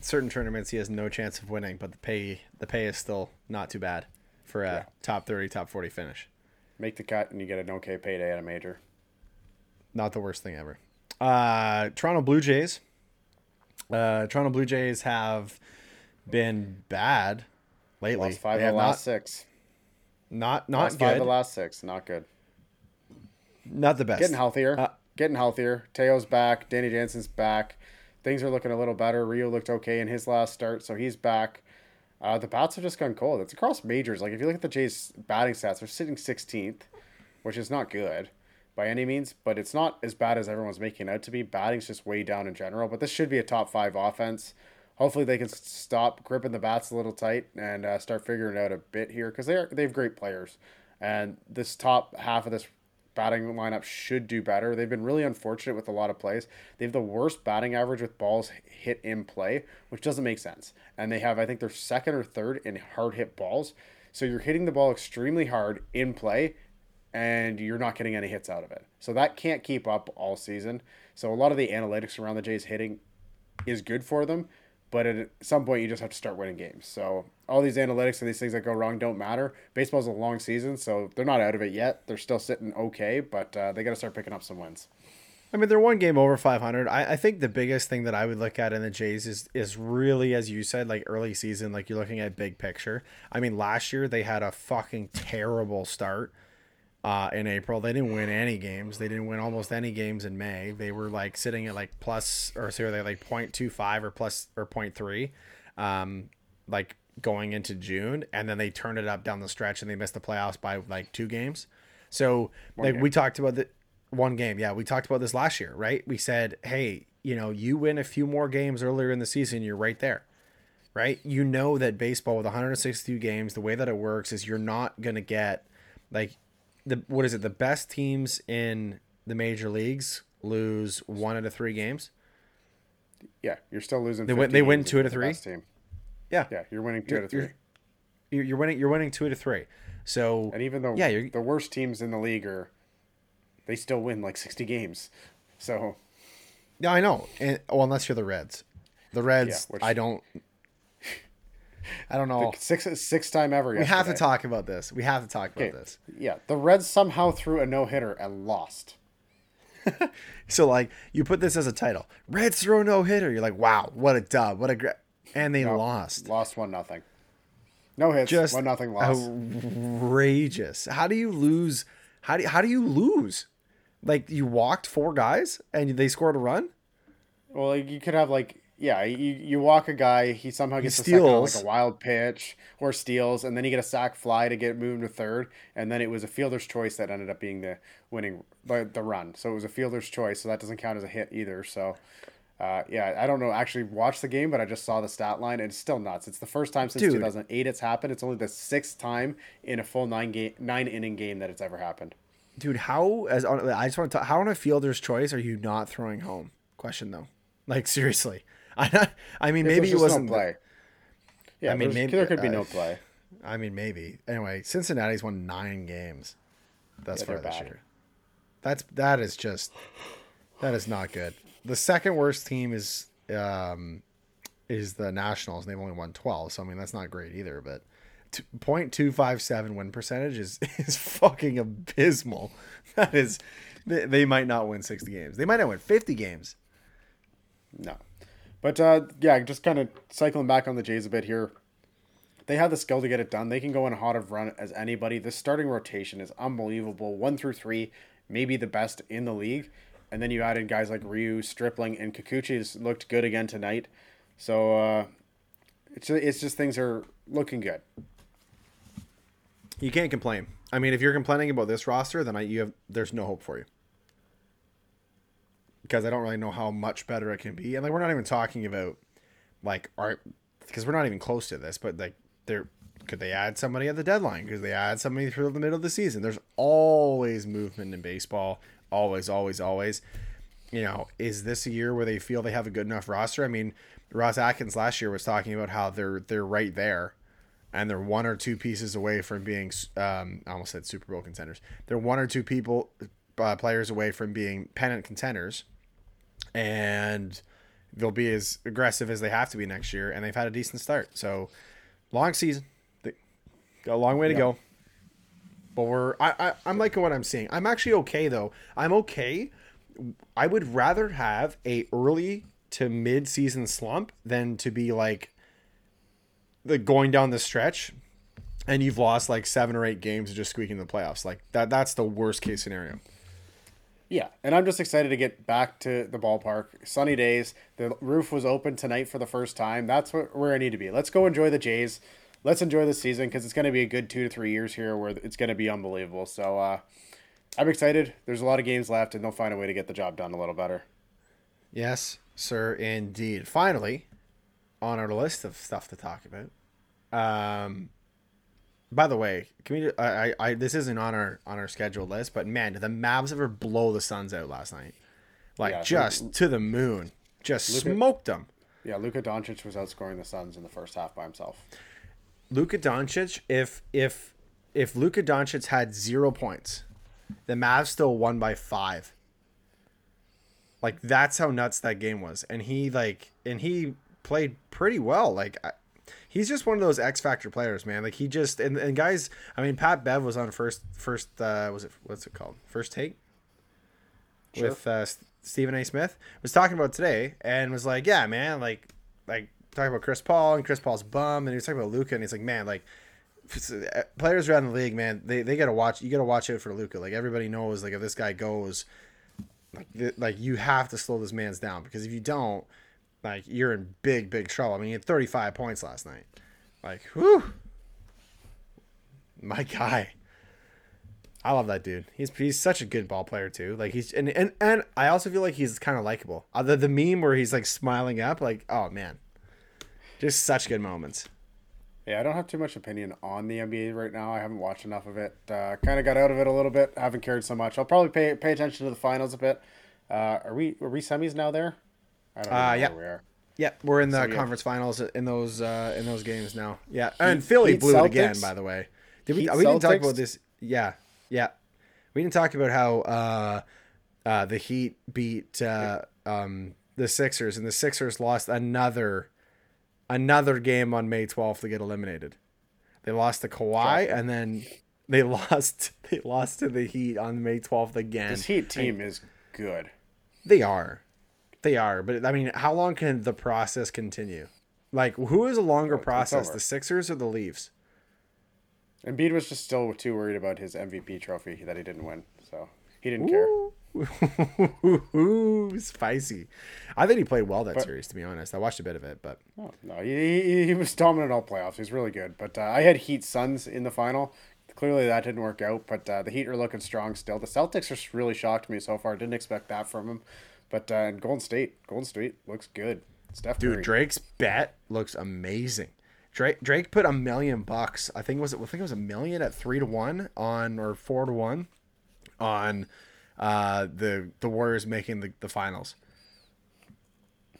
certain tournaments he has no chance of winning, but the pay the pay is still not too bad for a Yeah. top thirty, top forty finish. Make the cut, and you get an okay payday at a major. Not the worst thing ever. Uh, Toronto Blue Jays. Uh, Toronto Blue Jays have been bad lately. Lost five They of the last six. not not not Lost five of the last six. Not good. Not the best. Getting healthier. Uh, getting healthier. Teo's back. Danny Jansen's back. Things are looking a little better. Ryu looked okay in his last start, so he's back. Uh, the bats have just gone cold. It's across majors. Like if you look at the Jays' batting stats, they're sitting 16th, which is not good by any means, but it's not as bad as everyone's making it out to be. Batting's just way down in general, but this should be a top five offense. Hopefully they can stop gripping the bats a little tight and uh, start figuring out a bit here because they are they have great players, and this top half of this batting lineup should do better. They've been really unfortunate with a lot of plays. They have the worst batting average with balls hit in play, which doesn't make sense. And they have, I think, they're second or third in hard hit balls. So you're hitting the ball extremely hard in play, and you're not getting any hits out of it. So that can't keep up all season. So a lot of the analytics around the Jays hitting is good for them, but at some point you just have to start winning games. So all these analytics and these things that go wrong don't matter. Baseball's a long season, so they're not out of it yet. They're still sitting okay, but uh, they got to start picking up some wins. I mean, they're one game over 500. I, I think the biggest thing that I would look at in the Jays is is really, as you said, like early season, like you're looking at big picture. I mean, last year they had a fucking terrible start uh, in April. They didn't win any games. They didn't win almost any games in May. They were like sitting at like plus or sorry, they like 0.25 or plus or 0.3, um, like going into June, and then they turned it up down the stretch and they missed the playoffs by like two games. So like game. we talked about the one game, yeah, we talked about this last year, right? We said, hey, you know, you win a few more games earlier in the season, you're right there right? You know that baseball with 162 games, the way that it works is you're not gonna get like the what is it? The best teams in the major leagues lose one out of three games. Yeah, you're still losing. They win- they win two out of three? best Team. Yeah, Yeah, you're winning 2 You're- out of 3 you're- you're, winning. You're winning two to three. So And even though yeah, you're, the worst teams in the league are, they still win like 60 games. So yeah, I know. And well, unless you're the Reds, the Reds, Yeah, which- I don't. I don't know. six six time ever. We have to talk about this. We have to talk about Okay. this. Yeah, the Reds somehow threw a no hitter and lost. So like you put this as a title, Reds throw no hitter. You're like, wow, what a dub, what a great, and they lost. Lost one nothing. No hits. Just one nothing loss. outrageous. How do you lose? How do how do you lose? Like you walked four guys and they scored a run. Well, like, you could have like Yeah, you, you walk a guy, he somehow gets a second on, like a wild pitch or steals, and then you get a sac fly to get moved to third, and then it was a fielder's choice that ended up being the winning the, the run. So it was a fielder's choice, so that doesn't count as a hit either. So uh, yeah, I don't know actually watch the game, but I just saw the stat line and it's still nuts. It's the first time since Dude. 2008 it's happened. It's only the sixth time in a full nine game nine inning game that it's ever happened. Dude, how as on I just want to talk, how on a fielder's choice are you not throwing home? Question though. Like seriously. I I mean, maybe it wasn't no play. Yeah, I mean, maybe there could be uh, no play. I mean, maybe. Anyway, Cincinnati's won nine games thus yeah, far this bad. year. That's that is just that is not good. The second worst team is um is the Nationals, and they've only won twelve. So I mean, that's not great either. But point two five seven win percentage is is fucking abysmal. That is, they, they might not win sixty games. They might not win fifty games. No. But uh, yeah, just kind of cycling back on the Jays a bit here. They have the skill to get it done. They can go on a hot of run as anybody. The starting rotation is unbelievable. One through three, maybe the best in the league. And then you add in guys like Ryu, Stripling, and Kikuchi's looked good again tonight. So uh, it's it's just things are looking good. You can't complain. I mean, if you're complaining about this roster, then I you have there's no hope for you because I don't really know how much better it can be. And like we're not even talking about like art because we're not even close to this, but like there could they add somebody at the deadline? Because they add somebody through the middle of the season. There's always movement in baseball. Always, always, always. You know, is this a year where they feel they have a good enough roster? I mean, Ross Atkins last year was talking about how they're they're right there, and they're one or two pieces away from being. Um, I almost said Super Bowl contenders. They're one or two people uh, players away from being pennant contenders and they'll be as aggressive as they have to be next year. And they've had a decent start. So long season, they got a long way to yeah. go. But we're I, I I'm liking what I'm seeing. I'm actually okay though. I'm okay. I would rather have a early to mid season slump than to be like the going down the stretch and you've lost like seven or eight games just squeaking the playoffs. Like that that's the worst case scenario. Yeah, and I'm just excited to get back to the ballpark. Sunny days. The roof was open tonight for the first time. That's where I need to be. Let's go enjoy the Jays. Let's enjoy the season because it's going to be a good two to three years here where it's going to be unbelievable. So uh, I'm excited. There's a lot of games left, and they'll find a way to get the job done a little better. Yes, sir, indeed. Finally, on our list of stuff to talk about, um, by the way, can we? I, I, I, this isn't on our on our scheduled list, but man, did the Mavs ever blow the Suns out last night? Like yeah, just Luka, to the moon, just Luka, smoked them. Yeah, Luka Doncic was outscoring the Suns in the first half by himself. Luka Doncic, if if if Luka Doncic had zero points, the Mavs still won by five. Like that's how nuts that game was, and he like and he played pretty well. Like he's just one of those X factor players, man. Like he just and, and guys. I mean, Pat Bev was on first first uh, was it what's it called first take sure. with uh, Stephen A. Smith was talking about today and was like, yeah, man, like like talking about Chris Paul and Chris Paul's bum, and he was talking about Luka and he's like, man, like uh, players around the league, man, they, they gotta watch. You gotta watch out for Luka. Like everybody knows, like if this guy goes, like like you have to slow this man's down because if you don't, like you're in big, big trouble. I mean, he had 35 points last night. Like, whew. My guy. I love that dude. He's he's such a good ball player too. Like he's and and, and I also feel like he's kind of likable. Uh, the the meme where he's like smiling up, like oh man, just such good moments. Yeah, I don't have too much opinion on the NBA right now. I haven't watched enough of it. Uh, kind of got out of it a little bit. I haven't cared so much. I'll probably pay pay attention to the finals a bit. Uh, are we are we semis now there? I don't know uh, yeah. we are. Yeah, we're in the so, conference yeah. finals in those uh, in those games now. Yeah, and Heat, Philly Heat blew Celtics, it again. By the way, did we? Heat we didn't talk about this. Yeah, yeah, we didn't talk about how uh, uh, the Heat beat uh, um, the Sixers, and the Sixers lost another another game on May twelfth to get eliminated. They lost to Kawhi, and then they lost they lost to the Heat on May twelfth again. This Heat team and is good. They are. They are, but I mean, how long can the process continue? Like, who is a longer process, the Sixers or the Leafs? Embiid was just still too worried about his MVP trophy that he didn't win, so he didn't Ooh. care. Ooh, spicy. I think he played well that series. To be honest, I watched a bit of it, but Oh, no, he, he, he was dominant all playoffs. He's really good. But uh, I had Heat Suns in the final. Clearly that didn't work out, but uh, the Heat are looking strong still. The Celtics just really shocked me so far. Didn't expect that from him. But uh, and Golden State, Golden State looks good. Steph dude, Curry. Drake's bet looks amazing. Drake Drake put a million bucks. I think it was I think it was a million at three to one on or four to one on uh, the the Warriors making the, the finals.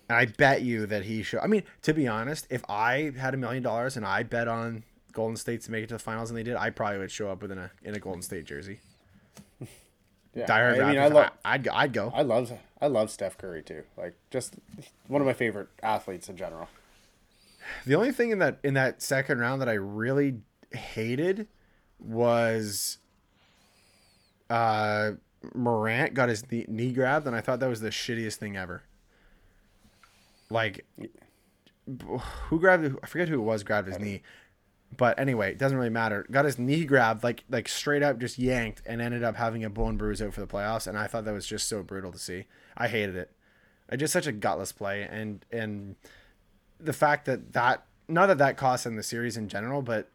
And I bet you that he should. I mean, to be honest, if I had a million dollars and I bet on Golden State to make it to the finals and they did, I probably would show up within a in a Golden State jersey. Yeah, I mean, I Raptors, love. I, would I'd go. I love I love Steph Curry too. Like just one of my favorite athletes in general. The only thing in that in that second round that I really hated was uh Morant got his knee, knee grabbed and I thought that was the shittiest thing ever. Like who grabbed I forget who it was grabbed his knee. But anyway, it doesn't really matter. Got his knee grabbed like like straight up just yanked and ended up having a bone bruise out for the playoffs and I thought that was just so brutal to see. I hated it. I just such a gutless play and and the fact that that not that that costs in the series in general, but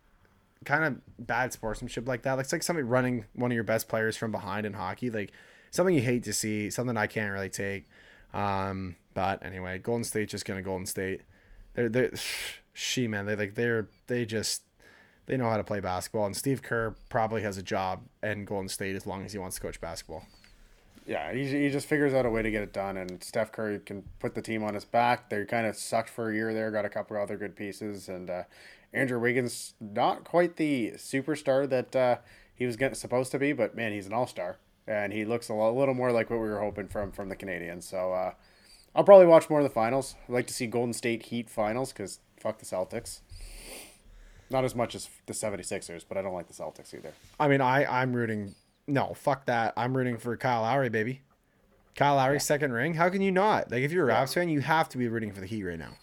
kind of bad sportsmanship like that. It's like somebody running one of your best players from behind in hockey, like something you hate to see, something I can't really take. Um, but anyway, Golden State just gonna Golden State. They're they she man, they like they're they just they know how to play basketball, and Steve Kerr probably has a job in Golden State as long as he wants to coach basketball. Yeah, he, he just figures out a way to get it done, and Steph Curry can put the team on his back. They kind of sucked for a year there, got a couple other good pieces, and uh, Andrew Wiggins not quite the superstar that uh, he was getting, supposed to be, but man, he's an all star, and he looks a, lot, a little more like what we were hoping from from the Canadians. So uh, I'll probably watch more of the finals. I'd like to see Golden State Heat finals because fuck the Celtics. Not as much as the 76ers, but I don't like the Celtics either. I mean, I I'm rooting. No, fuck that. I'm rooting for Kyle Lowry, baby. Kyle Lowry's second ring. How can you not? Like, if you're a Raps fan, you have to be rooting for the Heat right now.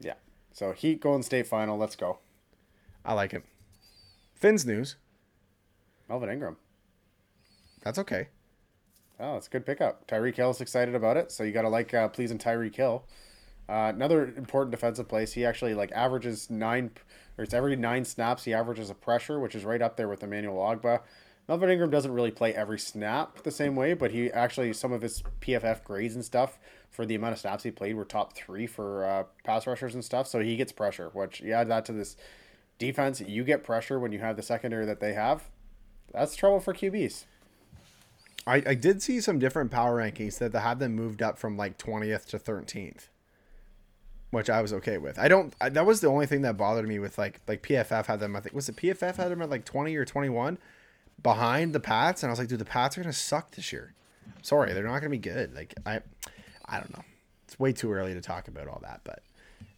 Yeah. So Heat Golden State final. Let's go. I like it. Fins news. Melvin Ingram. That's okay. Oh, it's a good pickup. Tyreek Hill's excited about it, so you got to like uh, pleasing Tyreek Hill. Uh, another important defensive place. He actually like averages nine, it's every nine snaps he averages a pressure, which is right up there with Emmanuel Ogbah. Melvin Ingram doesn't really play every snap the same way, but he actually some of his PFF grades and stuff for the amount of snaps he played were top three for uh, pass rushers and stuff. So he gets pressure. Which you add that to this defense, you get pressure when you have the secondary that they have. That's trouble for QBs. I, I did see some different power rankings that had them moved up from like 20th to 13th, which I was okay with. I don't. I, that was the only thing that bothered me with like like PFF had them. I think was it PFF had them at like 20 or 21 behind the Pats, and I was like, dude, the Pats are gonna suck this year. Sorry, they're not gonna be good. Like I, I don't know. It's way too early to talk about all that, but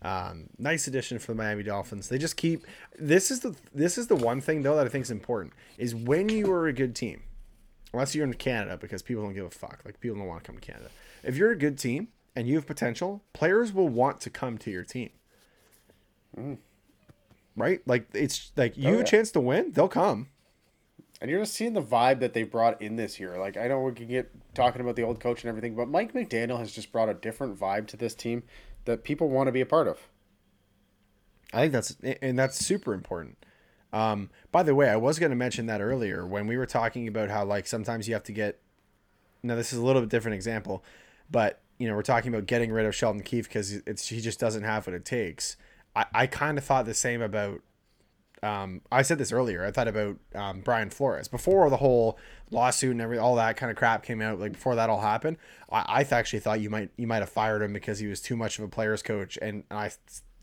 um, nice addition for the Miami Dolphins. They just keep. This is the this is the one thing though that I think is important is when you are a good team unless you're in Canada because people don't give a fuck. Like people don't want to come to Canada. If you're a good team and you have potential, players will want to come to your team. Right? Like it's like you Oh, have yeah. a chance to win, they'll come. And you're just seeing the vibe that they brought in this year. Like I know we can get talking about the old coach and everything, but Mike McDaniel has just brought a different vibe to this team that people want to be a part of. I think that's and that's super important. Um, by the way, I was going to mention that earlier when we were talking about how like sometimes you have to get. Now this is a little bit different example, but you know we're talking about getting rid of Sheldon Keefe because he just doesn't have what it takes. I, I kind of thought the same about. Um, I said this earlier. I thought about um, Brian Flores before the whole lawsuit and every all that kind of crap came out. Like before that all happened, I, I actually thought you might you might have fired him because he was too much of a player's coach, and, and I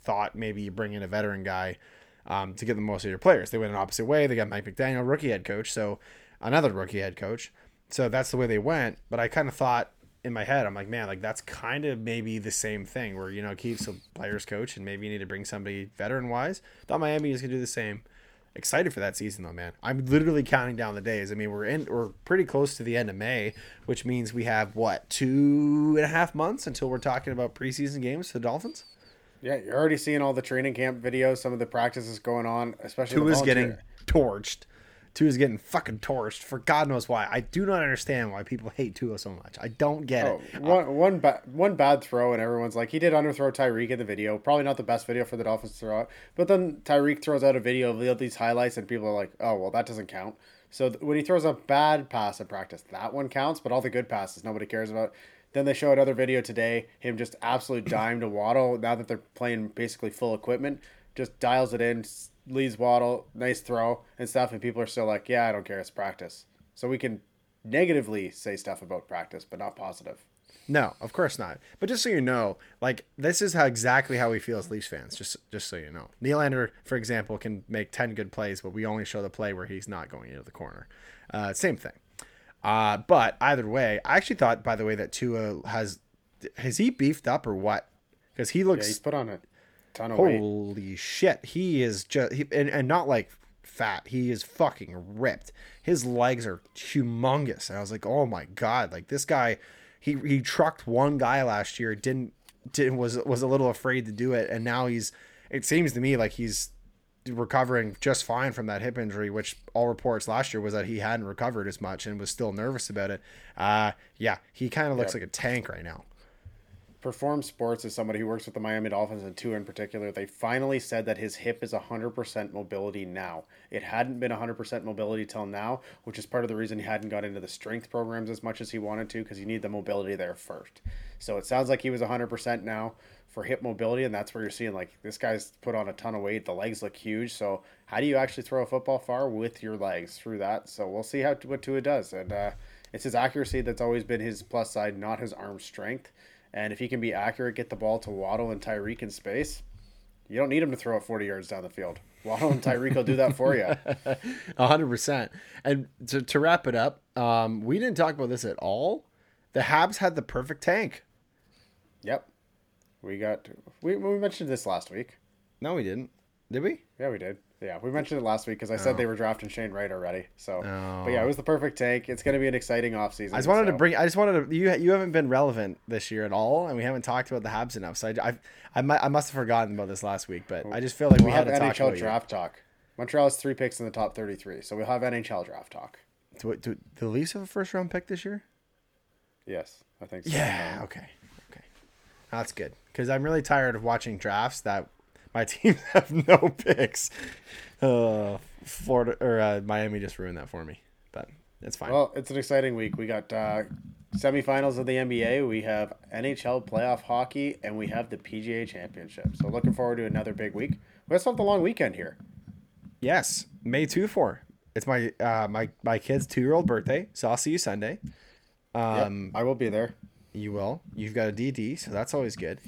thought maybe you bring in a veteran guy um, to get the most of your players. They went an opposite way. They got Mike McDaniel, rookie head coach, so another rookie head coach. So that's the way they went. But I kind of thought in my head, I'm like, man, like that's kind of maybe the same thing where you know Keefe's a players coach and maybe you need to bring somebody veteran wise. Thought Miami is gonna do the same. Excited for that season though, man. I'm literally counting down the days. I mean, we're in, we're pretty close to the end of May, which means we have what two and a half months until we're talking about preseason games for the Dolphins. Yeah, you're already seeing all the training camp videos, some of the practices going on, especially the Tua's volunteer- getting torched. Tua's getting fucking torched for God knows why. I do not understand why people hate Tua so much. I don't get Oh, it. one one ba- one bad throw, and everyone's like, he did underthrow Tyreek in the video. Probably not the best video for the Dolphins to throw out. But then Tyreek throws out a video of these highlights, and people are like, oh, well, that doesn't count. So th- when he throws a bad pass in practice, that one counts, but all the good passes nobody cares about. Then they show another video today, him just absolute dime to Waddle. Now that they're playing basically full equipment, just dials it in, leads Waddle, nice throw and stuff, and people are still like, yeah, I don't care, it's practice. So we can negatively say stuff about practice, but not positive. No, of course not. But just so you know, like this is how exactly how we feel as Leafs fans. Just just so you know, Nylander, for example, can make ten good plays, but we only show the play where he's not going into the corner. Uh, same thing. Uh, but either way, I actually thought, by the way, that Tua has has he beefed up or what? Because he Yeah, looks he's put on a ton of weight. Holy shit. He is just he, and, and not like fat. He is fucking ripped. His legs are humongous. And I was like, "Oh my god, like this guy he he trucked one guy last year, didn't didn't was was a little afraid to do it and now he's it seems to me like he's recovering just fine from that hip injury, which all reports last year was that he hadn't recovered as much and was still nervous about it. Uh yeah, he kind of looks Yeah. like a tank right now. Perform Sports is somebody who works with the Miami Dolphins and Tua in particular. They finally said that his hip is 100% mobility now. It hadn't been 100% mobility till now, which is part of the reason he hadn't got into the strength programs as much as he wanted to because you need the mobility there first. So it sounds like he was 100% now for hip mobility, and that's where you're seeing like this guy's put on a ton of weight. The legs look huge. So how do you actually throw a football far with your legs through that? So we'll see how what Tua does, and uh, it's his accuracy that's always been his plus side, not his arm strength. And if he can be accurate, get the ball to Waddle and Tyreek in space, you don't need him to throw it 40 yards down the field. Waddle and Tyreek will do that for you. A hundred percent. And to, to wrap it up, um, we didn't talk about this at all. The Habs had the perfect tank. Yep. We got, we, we mentioned this last week. No, we didn't. Did we? Yeah, we did. Yeah, we mentioned it last week because I said they oh. were drafting Shane Wright already. So, Oh. but yeah, it oh. was the perfect tank. It's going to be an exciting offseason. I just wanted to bring. I just wanted to. You you haven't been relevant this year at all, and we haven't talked about the Habs enough. So I I I, might, I must have forgotten about this last week, but I just feel like we We'll had have to talk NHL about you. draft talk. Montreal has three picks in the top 33, so we'll have NHL draft talk. Do, do the Leafs have a first round pick this year? Yes, I think so. Yeah. Okay. Okay. That's good because I'm really tired of watching drafts that my teams have no picks. Uh, Florida or uh, Miami just ruined that for me, but it's fine. Well, it's an exciting week. We got uh, semifinals of the NBA. We have NHL playoff hockey, and we have the PGA Championship. So looking forward to another big week. We also have the long weekend here. yes, May two four. It's my uh, my my kid's two year old birthday, so I'll see you Sunday. Um, I will be there. you will. You've got a DD, so that's always good.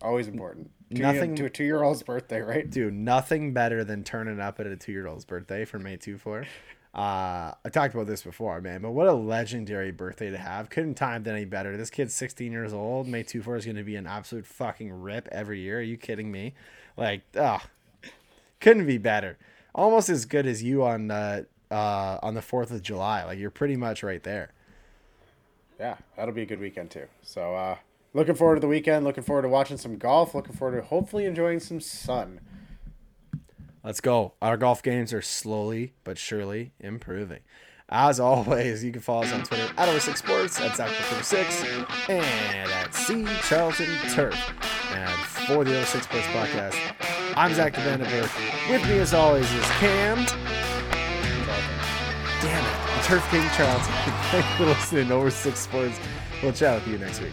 Always important. Two Nothing- to a two year old's birthday, right? Dude, nothing better than turning up at a two year old's birthday for May 2 4. Uh, I talked about this before, man, but what a legendary birthday to have. Couldn't timed any better. This kid's 16 years old. May 2 4 is going to be an absolute fucking rip every year. Are you kidding me? Like, ah, couldn't be better. Almost as good as you on uh, uh, on the 4th of July. Like, you're pretty much right there. Yeah, that'll be a good weekend too. So uh, looking forward to the weekend. Looking forward to watching some golf. Looking forward to hopefully enjoying some sun. Let's go. Our golf games are slowly but surely improving. As always, you can follow us on Twitter at over six sports at Zach Number six and at C Charlton Turf. And for the over six sports podcast, I'm Zach Vandenberg. With me as always is Cam. Damn it, the Turf King Charlton. Thanks for listening Over Six Sports. We'll chat with you next week.